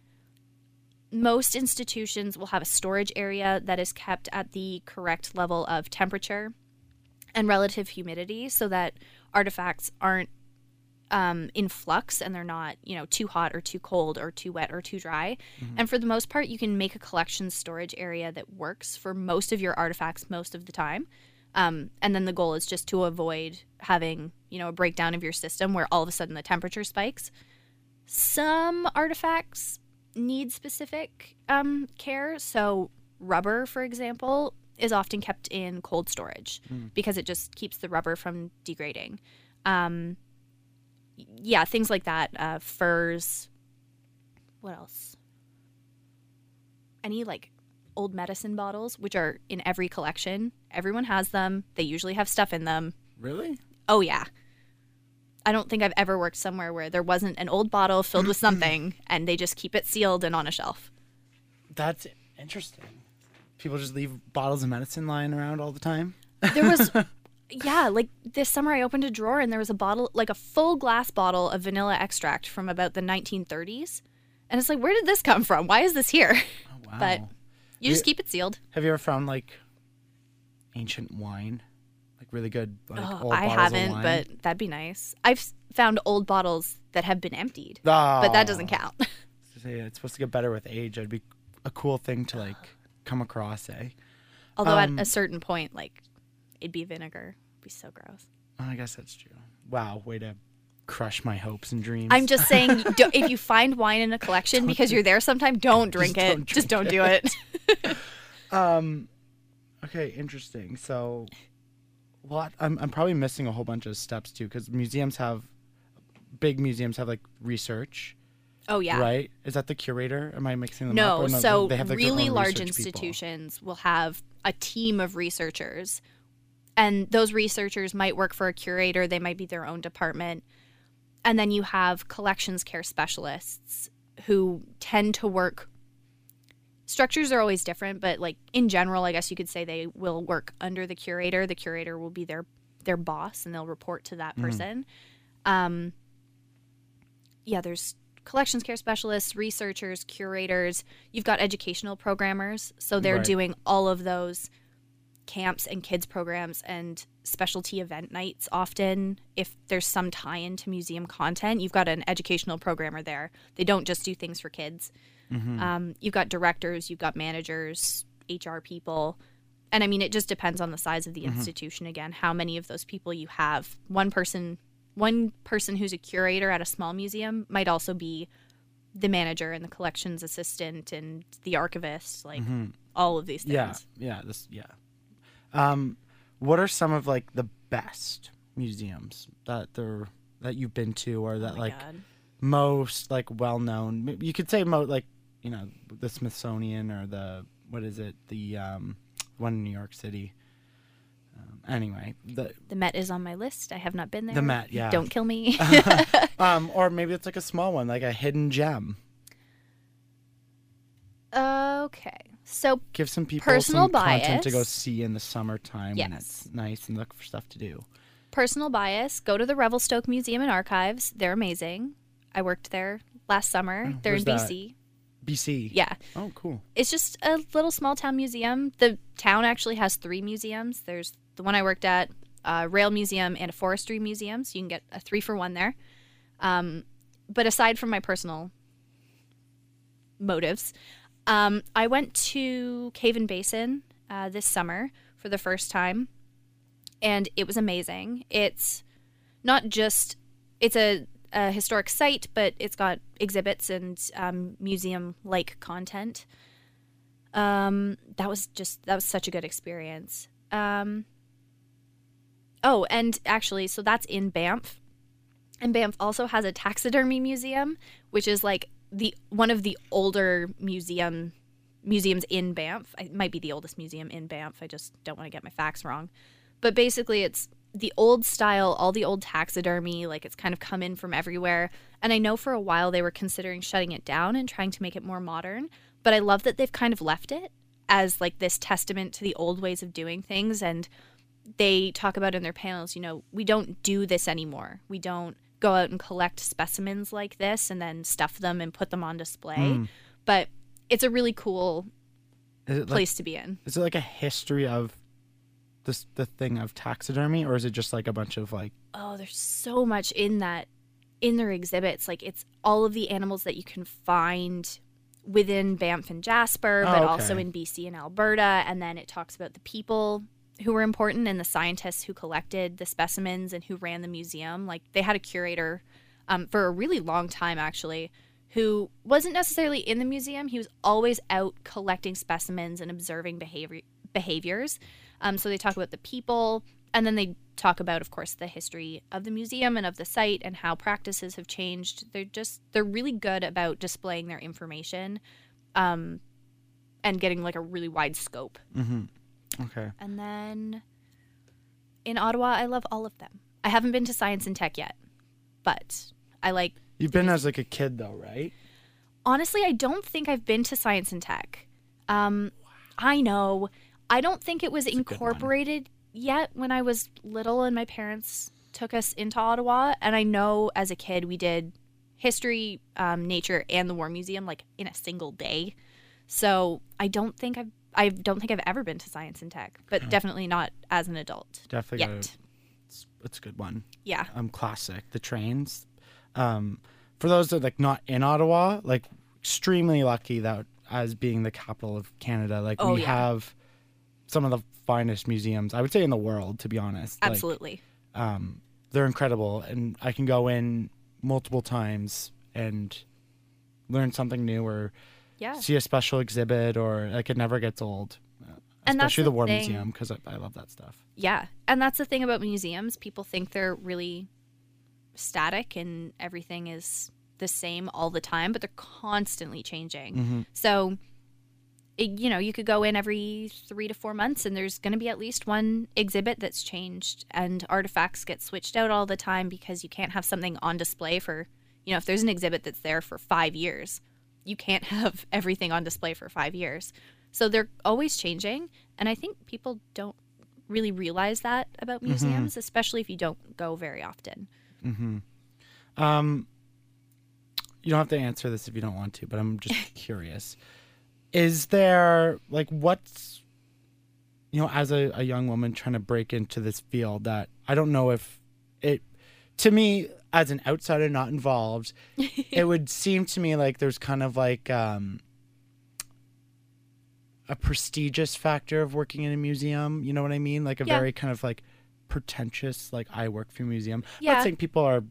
most institutions will have a storage area that is kept at the correct level of temperature and relative humidity so that artifacts aren't um, in flux and they're not, you know, too hot or too cold or too wet or too dry. And for the most part, you can make a collection storage area that works for most of your artifacts most of the time. Um, and then the goal is just to avoid having, you know, a breakdown of your system where all of a sudden the temperature spikes. Some artifacts need specific um, care. So, rubber, for example, is often kept in cold storage because it just keeps the rubber from degrading. Um, yeah, things like that. Uh, furs. What else? Any like old medicine bottles, which are in every collection. Everyone has them. They usually have stuff in them. Really? Oh yeah. I don't think I've ever worked somewhere where there wasn't an old bottle filled with something and they just keep it sealed and on a shelf. That's interesting. People just leave bottles of medicine lying around all the time. There was yeah, like this summer I opened a drawer and there was a bottle like a full glass bottle of vanilla extract from about the 1930s. And it's like where did this come from? Why is this here? Oh, wow. But you just Yeah. keep it sealed. Have you ever found like ancient wine, like really good? Like, Oh, old I bottles haven't, wine? but that'd be nice. I've found old bottles that have been emptied, Oh, but that doesn't ah. count. Yeah, it's supposed to get better with age. It'd be a cool thing to like come across, eh? Although Um, at a certain point, like it'd be vinegar. It'd be so gross. I guess that's true. Wow, way to crush my hopes and dreams. I'm just saying, if you find wine in a collection because you're there sometime, don't drink Just it. don't just don't do it. um, okay, interesting. So, what? I'm I'm probably missing a whole bunch of steps too, because museums have big museums have like research, oh yeah. right? Is that the curator? Am I mixing them up? No, so they have like, really large research people? institutions will have a team of researchers, and those researchers might work for a curator. They might be their own department, and then you have collections care specialists who tend to work. Structures are always different, but like in general, I guess you could say they will work under the curator. The curator will be their their boss, and they'll report to that person. Um, yeah, there's collections care specialists, researchers, curators. You've got educational programmers, so they're Right. doing all of those camps and kids programs and specialty event nights often. If there's some tie-in to museum content you've got an educational programmer there. They don't just do things for kids. Um, you've got directors you've got managers hr people. And i mean it just depends on the size of the institution again how many of those people you have. One person one person who's a curator at a small museum might also be the manager and the collections assistant and the archivist, like all of these things. Yeah, yeah, this yeah. Um, what are some of like the best museums that they're that you've been to, or that Oh like God. most like well known? You could say mo like you know the Smithsonian or the what is it the um one in New York City. Anyway, the The Met is on my list. I have not been there. The Met, yeah. Don't kill me. um or maybe it's like a small one, like a hidden gem. okay. So Give some people Personal some content to go bias. see in the summertime when it's nice and look for stuff to do. personal bias, go to the Revelstoke Museum and Archives. They're amazing. I worked there last summer. They're in Oh, that? BC. BC. Yeah. Oh, cool. It's just a little small town museum. The town actually has three museums. There's the one I worked at, a rail museum, and a forestry museum. So you can get a three for one there. Um, but aside from my personal motives, um, I went to Cave and Basin uh, this summer for the first time, and it was amazing. It's not just it's a, a historic site, but it's got exhibits and um, museum-like content. Um, that was just that was such a good experience. Um, oh, and actually, so that's in Banff, and Banff also has a taxidermy museum, which is like the one of the older museum museums in Banff. It might be the oldest museum in Banff. I just don't want to get my facts wrong. But basically, it's the old style, all the old taxidermy. Like it's kind of come in from everywhere. And I know for a while they were considering shutting it down and trying to make it more modern. But I love that they've kind of left it as like this testament to the old ways of doing things. And they talk about in their panels, you know, we don't do this anymore. We don't go out and collect specimens like this and then stuff them and put them on display. Hmm. But it's a really cool like place to be in. Is it like a history of this the thing of taxidermy, or is it just like a bunch of like? oh, there's so much in that in their exhibits. Like it's all of the animals that you can find within Banff and Jasper, Oh, but okay. also in BC and Alberta. And then it talks about the people who were important and the scientists who collected the specimens and who ran the museum. Like they had a curator um, for a really long time, actually, who wasn't necessarily in the museum. He was always out collecting specimens and observing behavior behaviors. Um, so they talk about the people, and then they talk about, of course, the history of the museum and of the site and how practices have changed. They're just they're really good about displaying their information, um, and getting like a really wide scope. Okay. And then in Ottawa, I love all of them. I haven't been to Science and Tech yet, but I like You've been as like a kid though, right? honestly, I don't think I've been to Science and Tech. Um, I know. I don't think it was one. incorporated yet when I was little and my parents took us into Ottawa. And I know as a kid we did history, um, nature, and the War Museum like in a single day. So I don't think I've I don't think I've ever been to Science and Tech, but definitely not as an adult Definitely. yet. gotta- it's, it's a good one. Yeah. Um, classic. The trains. Um, for those that like not in Ottawa, like extremely lucky that as being the capital of Canada, like Oh, we yeah. have some of the finest museums I would say in the world. To be honest, Like, Absolutely. um, they're incredible, and I can go in multiple times and learn something new or yeah. see a special exhibit, or like it never gets old. And Especially the the War thing. Museum because I, I love that stuff. Yeah. And that's the thing about museums. People think they're really static and everything is the same all the time, but they're constantly changing. Mm-hmm. So, it, you know, you could go in every three to four months and there's going to be at least one exhibit that's changed, and artifacts get switched out all the time because you can't have something on display for, you know, if there's an exhibit that's there for five years, you can't have everything on display for five years. So they're always changing. And I think people don't really realize that about museums, especially if you don't go very often. Um, you don't have to answer this if you don't want to, but I'm just curious. Is there like what's you know, as a, a young woman trying to break into this field that I don't know if it to me as an outsider not involved, it would seem to me like there's kind of like um a prestigious factor of working in a museum, you know what I mean? Like a Yeah. very kind of like pretentious. Like I work for a museum. Yeah. Not saying people are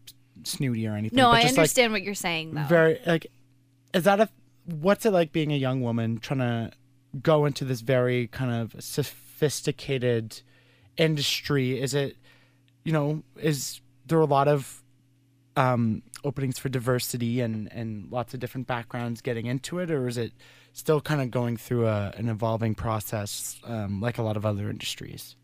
snooty or anything. No, but I just, like, understand what you're saying though. very like is that a what's it like being a young woman trying to go into this very kind of sophisticated industry is it you know is there a lot of um openings for diversity and and lots of different backgrounds getting into it or is it still kind of going through a, an evolving process um, like a lot of other industries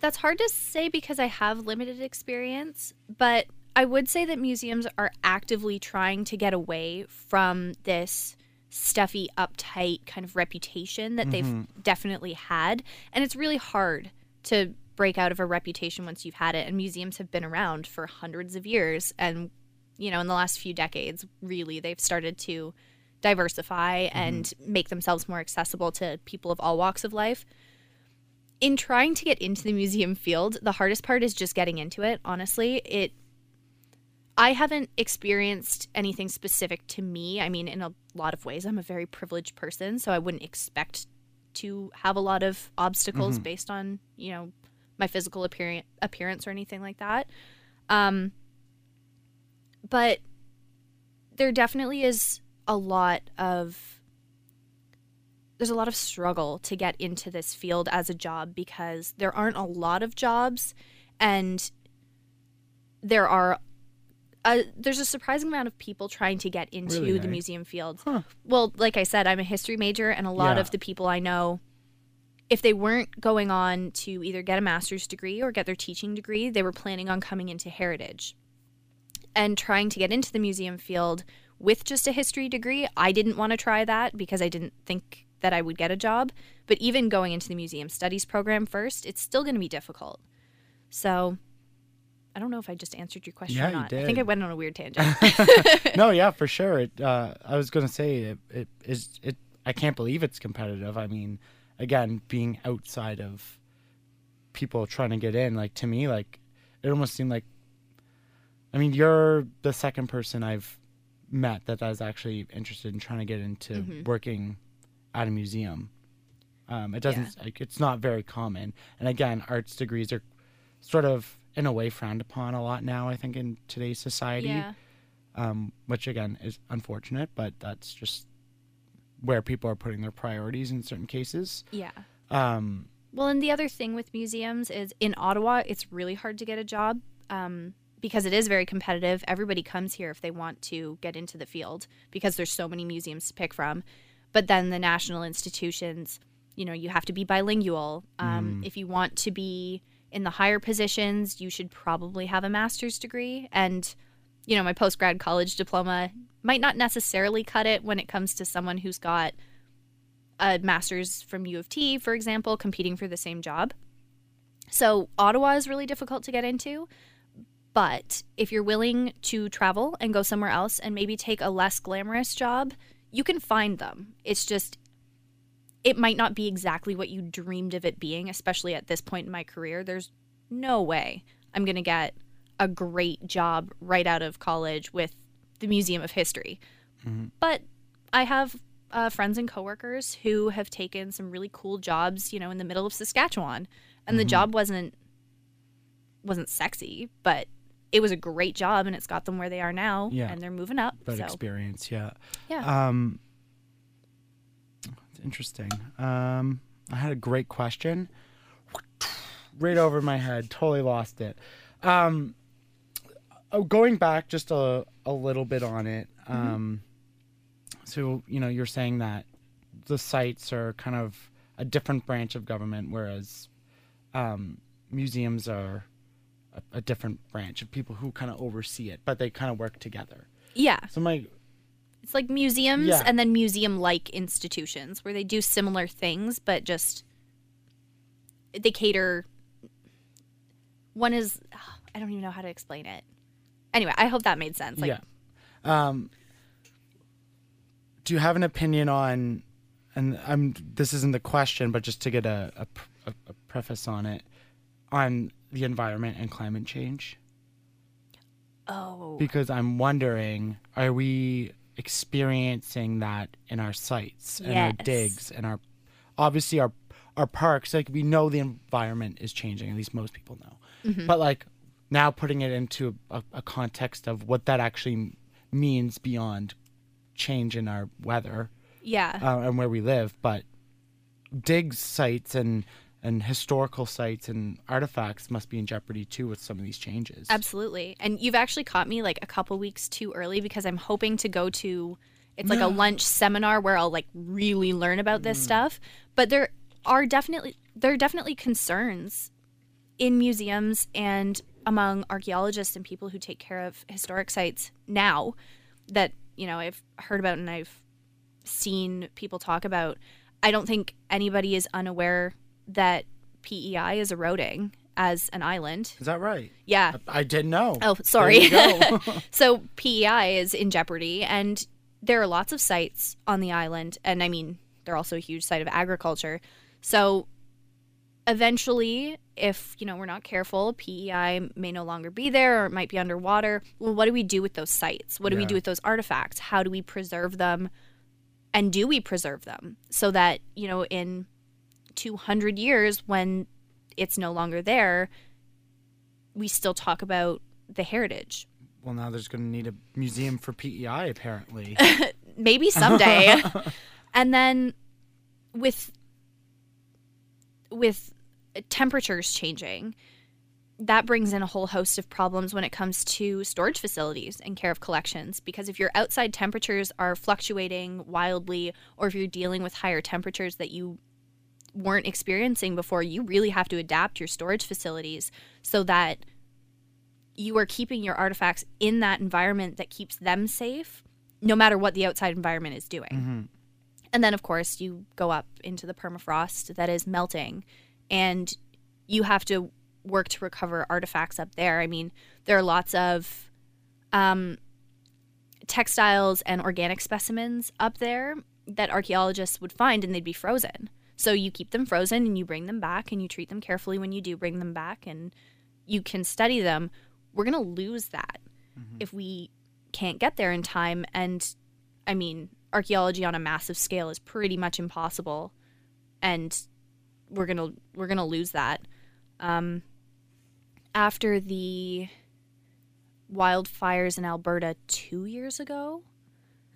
That's hard to say because I have limited experience, but I would say that museums are actively trying to get away from this stuffy, uptight kind of reputation that they've definitely had. And it's really hard to break out of a reputation once you've had it. And museums have been around for hundreds of years. And, you know, in the last few decades, really, they've started to diversify mm-hmm. and make themselves more accessible to people of all walks of life in trying to get into the museum field, the hardest part is just getting into it. Honestly, it. I haven't experienced anything specific to me. I mean, in a lot of ways, I'm a very privileged person, so I wouldn't expect to have a lot of obstacles mm-hmm. based on you know my physical appearance appearance or anything like that. Um, but there definitely is a lot of there's a lot of struggle to get into this field as a job because there aren't a lot of jobs and there are a, there's a surprising amount of people trying to get into Really, the eh? museum field. Huh. Well, like I said, I'm a history major and a lot Yeah. of the people I know if they weren't going on to either get a master's degree or get their teaching degree, they were planning on coming into heritage. And trying to get into the museum field with just a history degree, I didn't want to try that because I didn't think that I would get a job. But even going into the museum studies program first, it's still going to be difficult. So I don't know if I just answered your question Yeah, or you not. I think. I went on a weird tangent. no, yeah, for sure. It, uh, I was gonna say it, it is. It. I can't believe it's competitive. I mean, again, being outside of people trying to get in, like to me, like it almost seemed like. I mean, you're the second person I've met that is actually interested in trying to get into Mm-hmm. working at a museum. Um, it doesn't. Like, it's not very common. And again, arts degrees are sort of in a way frowned upon a lot now. I think in today's society yeah. um, which again is unfortunate, but that's just where people are putting their priorities in certain cases. Yeah. Um, Well, and the other thing with museums is in Ottawa, it's really hard to get a job um, because it is very competitive. Everybody comes here if they want to get into the field because there's so many museums to pick from. But then the national institutions, you know, you have to be bilingual. Um, If you want to be in the higher positions, you should probably have a master's degree. And, you know, my post grad college diploma might not necessarily cut it when it comes to someone who's got a master's from U of T, for example, competing for the same job. So Ottawa is really difficult to get into. But if you're willing to travel and go somewhere else and maybe take a less glamorous job, you can find them. It's just, it might not be exactly what you dreamed of it being, especially at this point in my career. There's no way I'm going to get a great job right out of college with the Museum of History. But I have uh, friends and coworkers who have taken some really cool jobs, you know, in the middle of Saskatchewan, and the job wasn't wasn't sexy, but it was a great job, and it's got them where they are now, Yeah. and they're moving up. but so experience, yeah. yeah, Um, it's interesting. Um, I had a great question. Right over my head, totally lost it. Um, oh, going back just a a little bit on it. Um, so you know, you're saying that the sites are kind of a different branch of government, whereas um, museums are a, a different branch of people who kind of oversee it, but they kind of work together. yeah. So my It's like museums Yeah. and then museum-like institutions where they do similar things, but just they cater. One is, I don't even know how to explain it. Anyway, I hope that made sense. Like, yeah. Um, do you have an opinion on, and I'm this isn't the question, but just to get a a, a, a preface on it, on the environment and climate change? oh, Because I'm wondering, are we experiencing that in our sites and our digs and our, obviously our our parks, like we know the environment is changing. At least most people know. But like now putting it into a, a context of what that actually means beyond change in our weather Yeah. uh, and where we live, but dig sites and and historical sites and artifacts must be in jeopardy too with some of these changes. Absolutely. And you've actually caught me like a couple weeks too early because I'm hoping to go to it's like a lunch seminar where I'll like really learn about this stuff. But there are definitely there are definitely concerns in museums and among archaeologists and people who take care of historic sites now that, you know, I've heard about and I've seen people talk about. I don't think anybody is unaware that PEI is eroding as an island. Is that right? Yeah. I didn't know. Oh, sorry. so PEI is in jeopardy, and there are lots of sites on the island, and I mean they're also a huge site of agriculture. So eventually, if you know we're not careful, PEI may no longer be there, or it might be underwater. Well, what do we do with those sites? What do we do with those artifacts? How do we preserve them? And do we preserve them so that you know in 200 years when it's no longer there, we still talk about the heritage well, now there's going to need a museum for PEI apparently. maybe someday. and then with with temperatures changing, that brings in a whole host of problems when it comes to storage facilities and care of collections. Because if your outside temperatures are fluctuating wildly or if you're dealing with higher temperatures that you weren't experiencing before, you really have to adapt your storage facilities so that you are keeping your artifacts in that environment that keeps them safe no matter what the outside environment is doing. Mm-hmm. And then, of course, you go up into the permafrost that is melting, and you have to work to recover artifacts up there. I mean, there are lots of um, textiles and organic specimens up there that archaeologists would find, and they'd be frozen. So you keep them frozen and you bring them back, and you treat them carefully when you do bring them back, and you can study them. We're going to lose that if we can't get there in time. And I mean, archaeology on a massive scale is pretty much impossible, and we're gonna we're gonna lose that. Um, after the wildfires in Alberta two years ago,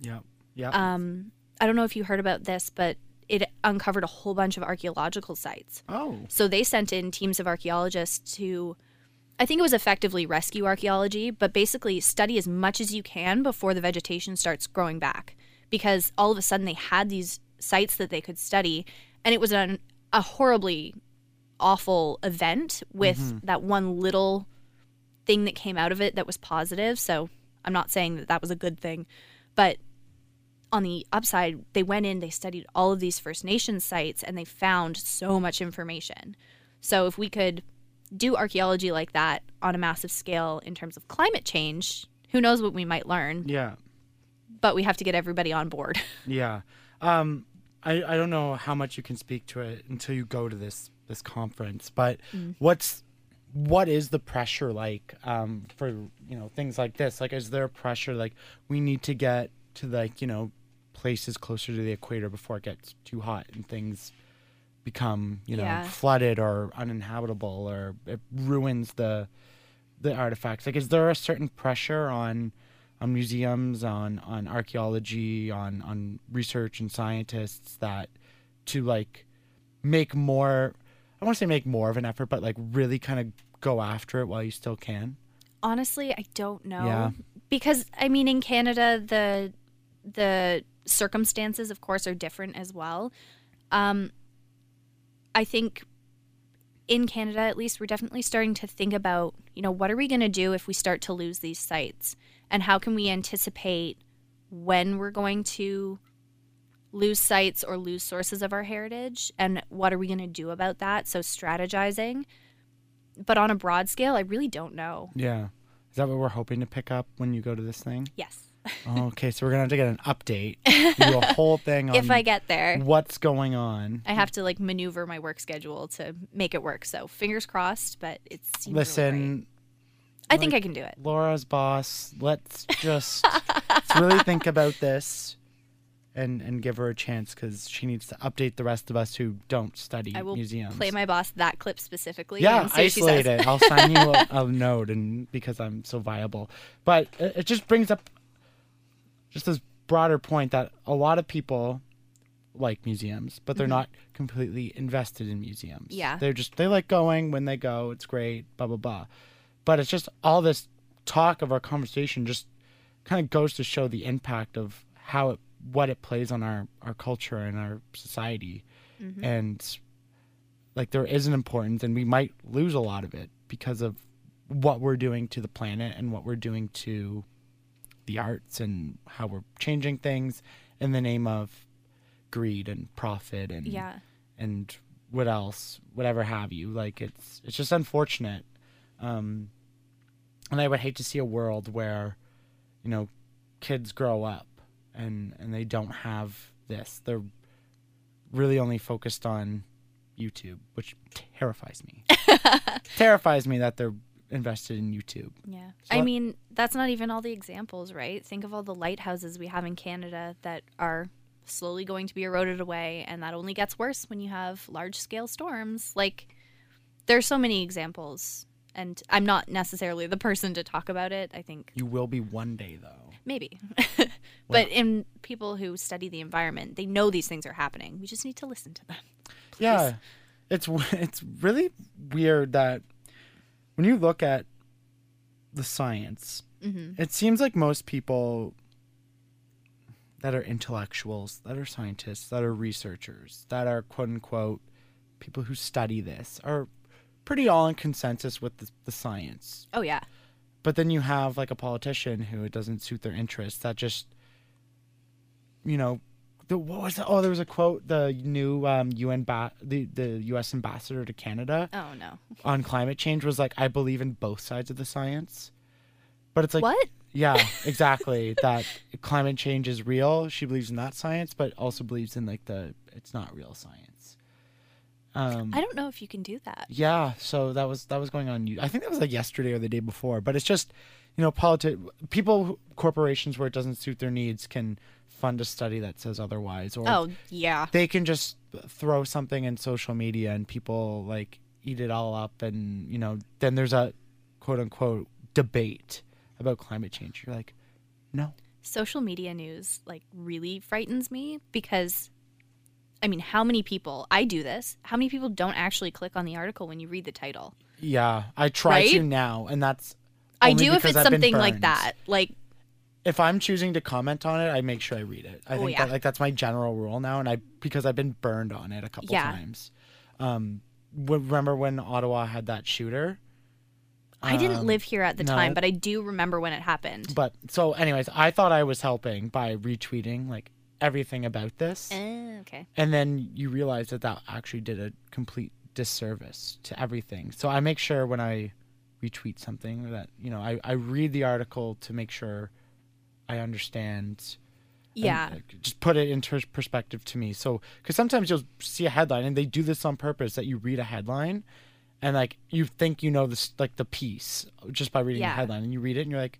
yeah. Yeah. um, I don't know if you heard about this, but it uncovered a whole bunch of archaeological sites. oh. So they sent in teams of archaeologists to, I think it was effectively rescue archaeology, but basically study as much as you can before the vegetation starts growing back. Because all of a sudden they had these sites that they could study, and it was an, a horribly awful event with that one little thing that came out of it that was positive. So I'm not saying that that was a good thing, but on the upside, they went in, they studied all of these First Nations sites, and they found so much information. So if we could do archaeology like that on a massive scale in terms of climate change, who knows what we might learn? Yeah. But we have to get everybody on board. Yeah. Um, I, I don't know how much you can speak to it until you go to this this conference, but what's what is the pressure like um, for you know things like this? Like, is there pressure like we need to get to like you know places closer to the equator before it gets too hot and things become you know Yeah. flooded or uninhabitable or it ruins the the artifacts like is there a certain pressure on on museums on on archaeology on on research and scientists that to like make more i want to say make more of an effort but like really kind of go after it while you still can Honestly, I don't know. Yeah. Because I mean in Canada the the circumstances of course are different as well. Um I think in Canada at least we're definitely starting to think about, you know, what are we going to do if we start to lose these sites and how can we anticipate when we're going to lose sites or lose sources of our heritage and what are we going to do about that? So strategizing. But on a broad scale, I really don't know. yeah is that what we're hoping to pick up when you go to this thing Yes. okay so we're gonna have to get an update do a whole thing on if I get there. what's going on I have to like maneuver my work schedule to make it work. So fingers crossed, but it's listen really I think I can do it. Laura's boss. Let's just let's really think about this and and give her a chance because she needs to update the rest of us who don't study I will museums. play my boss that clip specifically. yeah, and see what she isolate it. I'll sign you a, a note, and because I'm so viable, but it, it just brings up just this broader point that a lot of people like museums, but they're not completely invested in museums. Mm-hmm. Yeah. they're just they like going when they go. It's great, blah blah blah. But it's just all this talk of our conversation just kind of goes to show the impact of how it what it plays on our our culture and our society Mm-hmm. and like there is an importance and we might lose a lot of it because of what we're doing to the planet and what we're doing to the arts and how we're changing things in the name of greed and profit and Yeah. and what else whatever have you like it's it's just unfortunate um and i would hate to see a world where you know kids grow up and and they don't have this they're really only focused on youtube which terrifies me terrifies me that they're invested in youtube Yeah. So I I- mean, that's not even all the examples, right? Think of all the lighthouses we have in Canada that are slowly going to be eroded away, and that only gets worse when you have large scale storms. Like, there's so many examples, and I'm not necessarily the person to talk about it. I think you will be one day though maybe. but in people who study the environment, they know these things are happening. We just need to listen to them. Yeah, it's it's really weird that when you look at the science, mm-hmm. it seems like most people that are intellectuals, that are scientists, that are researchers, that are quote unquote people who study this are pretty all in consensus with the, the science. Oh, yeah. But then you have like a politician who it doesn't suit their interests that just, you know, the, what was that? Oh, there was a quote. The new um, UN ba- the the U.S. ambassador to Canada Oh, no. on climate change was like, I believe in both sides of the science, but it's like what? Yeah, exactly. that climate change is real. She believes in that science, but also believes in like the it's not real science. Um, I don't know if you can do that. yeah, so that was that was going on. I think that was like yesterday or the day before. But it's just, you know, politi- people, corporations where it doesn't suit their needs can fund a study that says otherwise, or Oh, yeah. they can just throw something in social media and people like eat it all up, and you know, then there's a quote unquote debate about climate change. You're like, no, social media news like really frightens me because I mean, how many people I do this? How many people don't actually click on the article when you read the title? yeah, I try Right? to now, and that's I do if it's I've something like that. Like, if I'm choosing to comment on it, I make sure I read it. I Oh, think yeah. that like that's my general rule now, and I because I've been burned on it a couple Yeah. times. Um, w- remember when Ottawa had that shooter? I didn't Um, live here at the no. time, but I do remember when it happened. But so, anyways, I thought I was helping by retweeting like everything about this, Eh, okay. and then you realize that that actually did a complete disservice to everything. So I make sure when I retweet something that you know I, I read the article to make sure I understand and, Yeah. uh, just put it into perspective to me. So, because sometimes you'll see a headline, and they do this on purpose that you read a headline, and like you think you know this like the piece just by reading Yeah. the headline, and you read it, and you're like,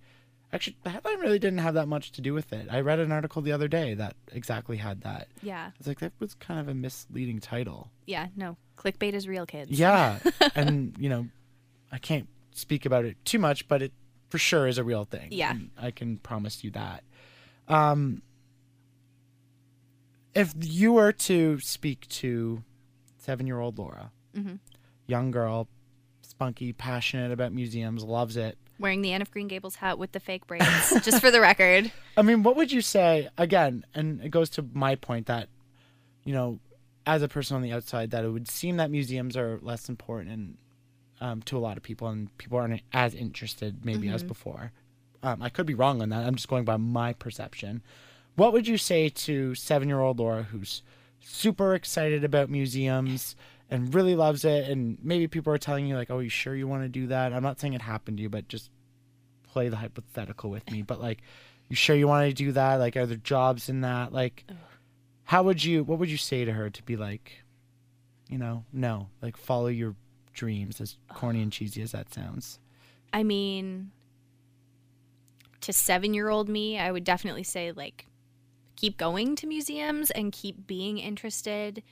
actually, the headline really didn't have that much to do with it. I read an article the other day that exactly had that. Yeah. It's like that was kind of a misleading title. Yeah. No. Clickbait is real, kids. Yeah, and you know, I can't speak about it too much, but it for sure is a real thing. Yeah. and I can promise you that. Um, if you were to speak to seven-year-old Laura, Mhm. young girl, spunky, passionate about museums, loves it. Wearing the Anne of Green Gables hat with the fake braids, just for the record. I mean, what would you say again? And it goes to my point that, you know, as a person on the outside, that it would seem that museums are less important um, to a lot of people, and people aren't as interested maybe as before. Um, I could be wrong on that. I'm just going by my perception. What would you say to seven-year-old Laura, who's super excited about museums and really loves it, and maybe people are telling you like, "Oh, you sure you want to do that?" I'm not saying it happened to you, but just play the hypothetical with me. But like, you sure you want to do that? Like, are there jobs in that? Like, how would you? What would you say to her to be like, you know, no, like follow your dreams, as corny and cheesy as that sounds. I mean, to seven year old me, I would definitely say, like, keep going to museums and keep being interested.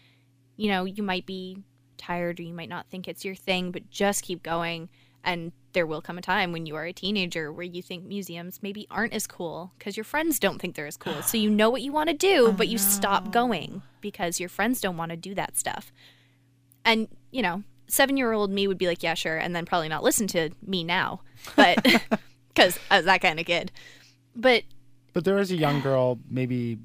You know, you might be tired or you might not think it's your thing, but just keep going. And there will come a time when you are a teenager where you think museums maybe aren't as cool because your friends don't think they're as cool. So you know what you want to do, but you stop going because your friends don't want to do that stuff. And, you know, seven year old me would be like, yeah, sure. And then probably not listen to me now. But because I was that kind of kid. But But there is a young girl maybe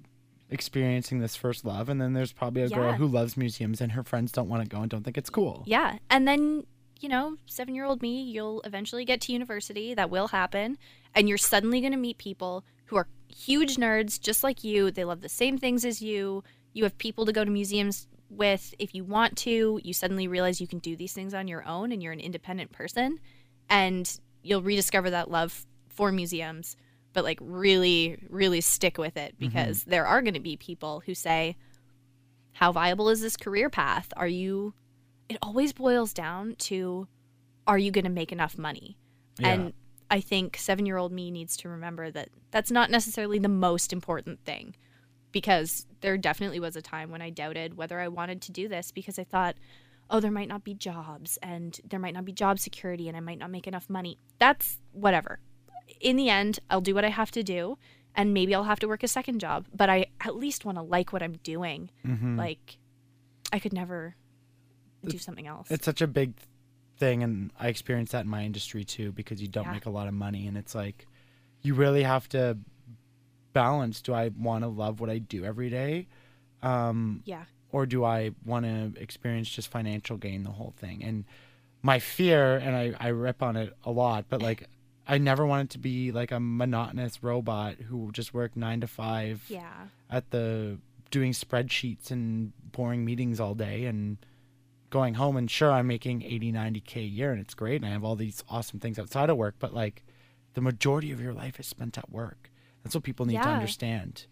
experiencing this first love, and then there's probably a girl who loves museums and her friends don't want to go and don't think it's cool. Yeah. And then, you know, seven year old me, you'll eventually get to university. That will happen. And you're suddenly going to meet people who are huge nerds, just like you. They love the same things as you. You have people to go to museums with if you want to. You suddenly realize you can do these things on your own and you're an independent person. And you'll rediscover that love for museums, but like really, really stick with it mm-hmm. because there are going to be people who say, How viable is this career path? Are you it always boils down to are you going to make enough money? Yeah. And I think 7-year-old me needs to remember that that's not necessarily the most important thing because there definitely was a time when I doubted whether I wanted to do this because I thought oh there might not be jobs and there might not be job security and I might not make enough money. That's whatever. In the end, I'll do what I have to do and maybe I'll have to work a second job, but I at least want to like what I'm doing. Mm-hmm. Like I could never do something else. It's such a big thing, and I experienced that in my industry too because you don't Yeah. make a lot of money, and it's like you really have to balance. Do I want to love what I do every day? Um, yeah. or do I want to experience just financial gain the whole thing? And my fear, and I, I rip on it a lot, but like I never wanted to be like a monotonous robot who just worked nine to five Yeah. at the doing spreadsheets and boring meetings all day and going home and sure I'm making 80 90k a year and it's great and I have all these awesome things outside of work but like the majority of your life is spent at work. That's what people need to understand.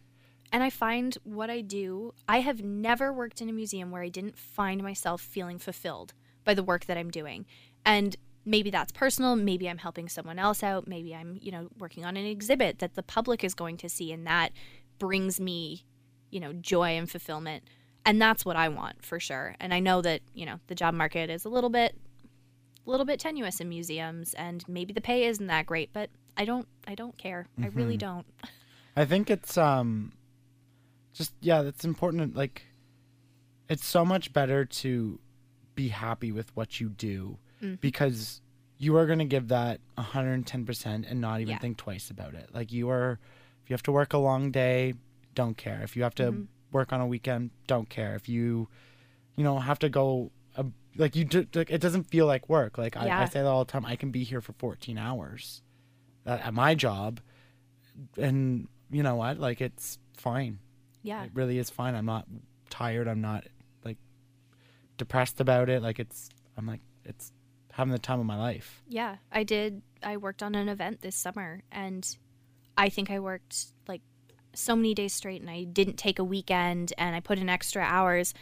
And I find what I do, I have never worked in a museum where I didn't find myself feeling fulfilled by the work that I'm doing. And maybe that's personal, maybe I'm helping someone else out, maybe I'm, you know, working on an exhibit that the public is going to see and that brings me, you know, joy and fulfillment. And that's what I want for sure. And I know that, you know, the job market is a little bit a little bit tenuous in museums and maybe the pay isn't that great, but I don't I don't care. I really don't. I think it's um just yeah, that's important like it's so much better to be happy with what you do Mm-hmm. because you are going to give that 110% and not even Yeah. think twice about it. Like you are if you have to work a long day, don't care. If you have to Mm-hmm. work on a weekend, don't care. If you you know have to go a, like you do, like it doesn't feel like work. Like I, I say that all the time. I can be here for 14 hours at, at my job and you know what? Like it's fine. Yeah. It really is fine. I'm not tired. I'm not like depressed about it. Like it's I'm like it's having the time of my life. Yeah, I did. I worked on an event this summer, and I think I worked like so many days straight, and I didn't take a weekend, and I put in extra hours,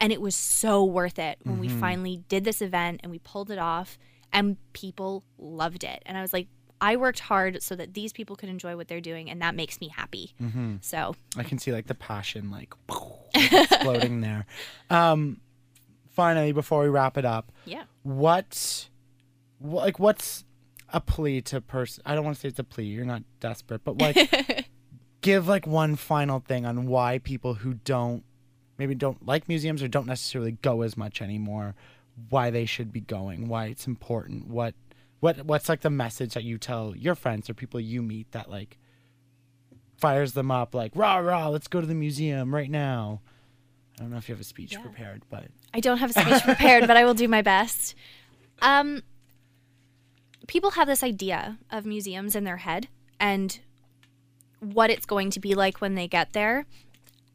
and it was so worth it when we finally did this event and we pulled it off, and people loved it, and I was like. I worked hard so that these people could enjoy what they're doing, and that makes me happy. So, I can see like the passion like exploding there. Um finally before we wrap it up, yeah. what wh- like what's a plea to person I don't want to say it's a plea, you're not desperate, but like give like one final thing on why people who don't maybe don't like museums or don't necessarily go as much anymore, why they should be going, why it's important, what what what's like the message that you tell your friends or people you meet that like fires them up like rah rah let's go to the museum right now. I don't know if you have a speech Yeah. prepared, but I don't have a speech prepared, but I will do my best. Um, people have this idea of museums in their head and what it's going to be like when they get there.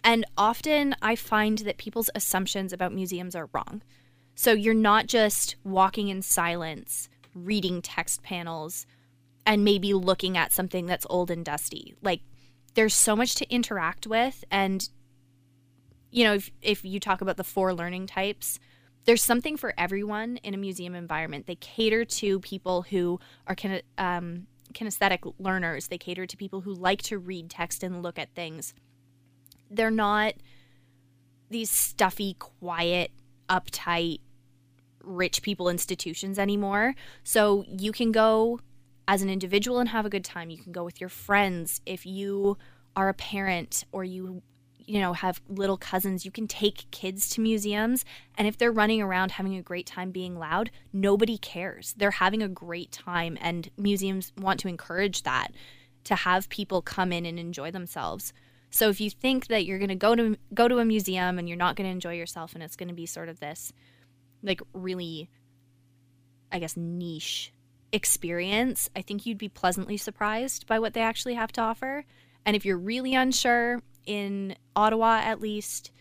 And often I find that people's assumptions about museums are wrong. So you're not just walking in silence, reading text panels, and maybe looking at something that's old and dusty. Like, there's so much to interact with and you know, if, if you talk about the four learning types, there's something for everyone in a museum environment. They cater to people who are kind um, kinesthetic learners. They cater to people who like to read text and look at things. they're not these stuffy, quiet, uptight, rich people institutions anymore. So you can go as an individual and have a good time. You can go with your friends. If you are a parent or you you know have little cousins you can take kids to museums and if they're running around having a great time being loud nobody cares. They're having a great time and museums want to encourage that to have people come in and enjoy themselves. So if you think that you're going to go to go to a museum and you're not going to enjoy yourself and it's going to be sort of this like really i guess niche experience i think you'd be pleasantly surprised by what they actually have to offer. And if you're really unsure in Ottawa, at least,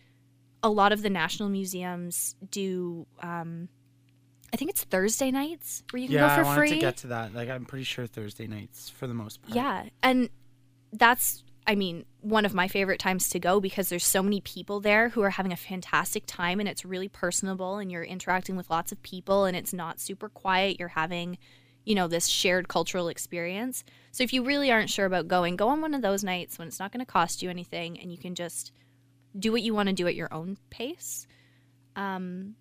a lot of the national museums do. Um, I think it's Thursday nights where you can yeah, go for free. Yeah, I wanted free. to get to that. Like, I'm pretty sure Thursday nights for the most part. Yeah, and that's I mean, one of my favorite times to go because there's so many people there who are having a fantastic time and it's really personable and you're interacting with lots of people and it's not super quiet. You're having, you know, this shared cultural experience. So if you really aren't sure about going, go on one of those nights when it's not going to cost you anything and you can just do what you want to do at your own pace. Um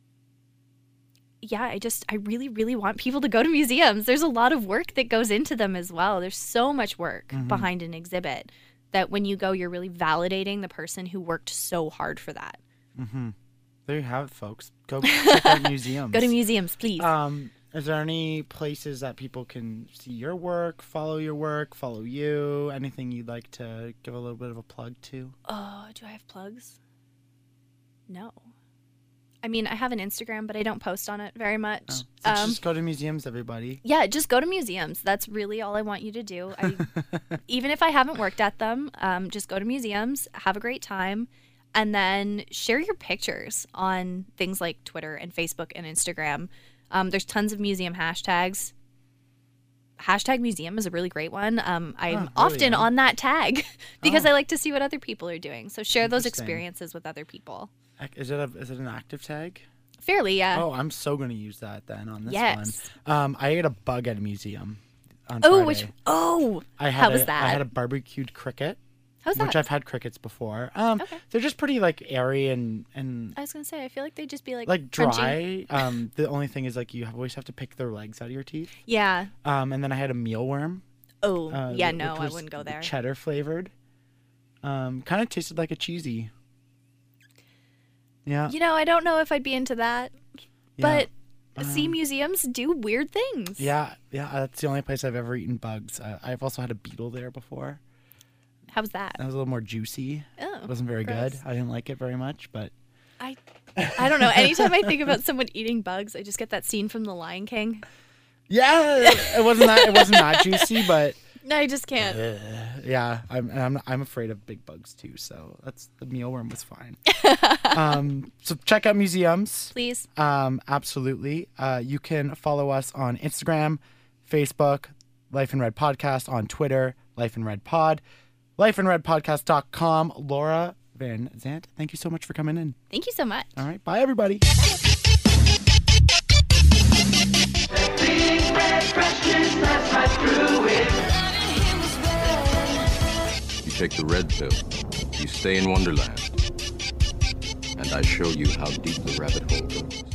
yeah, I just I really really want people to go to museums. There's a lot of work that goes into them as well. There's so much work behind an exhibit that when you go you're really validating the person who worked so hard for that. There you have it, folks. Go check out museums. Go to museums, please. Um, is there any places that people can see your work, follow your work, follow you? Anything you'd like to give a little bit of a plug to? Oh, do I have plugs? No. I mean, I have an Instagram, but I don't post on it very much. So um, just go to museums, everybody. yeah, just go to museums. That's really all I want you to do. I, even if I haven't worked at them, um, just go to museums, have a great time, and then share your pictures on things like Twitter and Facebook and Instagram. Um, there's tons of museum hashtags. Hashtag museum is a really great one. Um, I'm Oh, often on that tag because Oh. I like to see what other people are doing. So share those experiences with other people. Is it a is it an active tag? Fairly, yeah. Oh, I'm so gonna use that then on this Yes. one. Um, I ate a bug at a museum. On Oh, Friday. which oh, I had how a, was that? I had a barbecued cricket, how's which? I've had crickets before. Um, Okay. they're just pretty like airy and and I was gonna say I feel like they'd just be like like dry. Um, the only thing is like you always have to pick their legs out of your teeth. Yeah. Um, and then I had a mealworm. Oh, Uh, yeah. No, which I wouldn't go there. Cheddar flavored. Um, kind of tasted like a cheesy. Yeah. You know, I don't know if I'd be into that, yeah. but see, museums do weird things. Yeah, yeah, that's the only place I've ever eaten bugs. Uh, I've also had a beetle there before. How's that? That was a little more juicy. Oh, It wasn't very good. I didn't like it very much, but I, I don't know. Anytime I think about someone eating bugs, I just get that scene from The Lion King. yeah, it wasn't that. It wasn't that juicy, but No, I just can't. uh, yeah, I'm I'm I'm afraid of big bugs too. So that's the mealworm was fine. um, so check out museums. Please. Um, absolutely. Uh, you can follow us on Instagram, Facebook, Life in Red Podcast, on Twitter, Life in Red Pod, lifeinredpodcast.com. Laura Van Zant, thank you so much for coming in. Thank you so much. All right. Bye, everybody. You take the red pill, you stay in Wonderland, and I show you how deep the rabbit hole goes.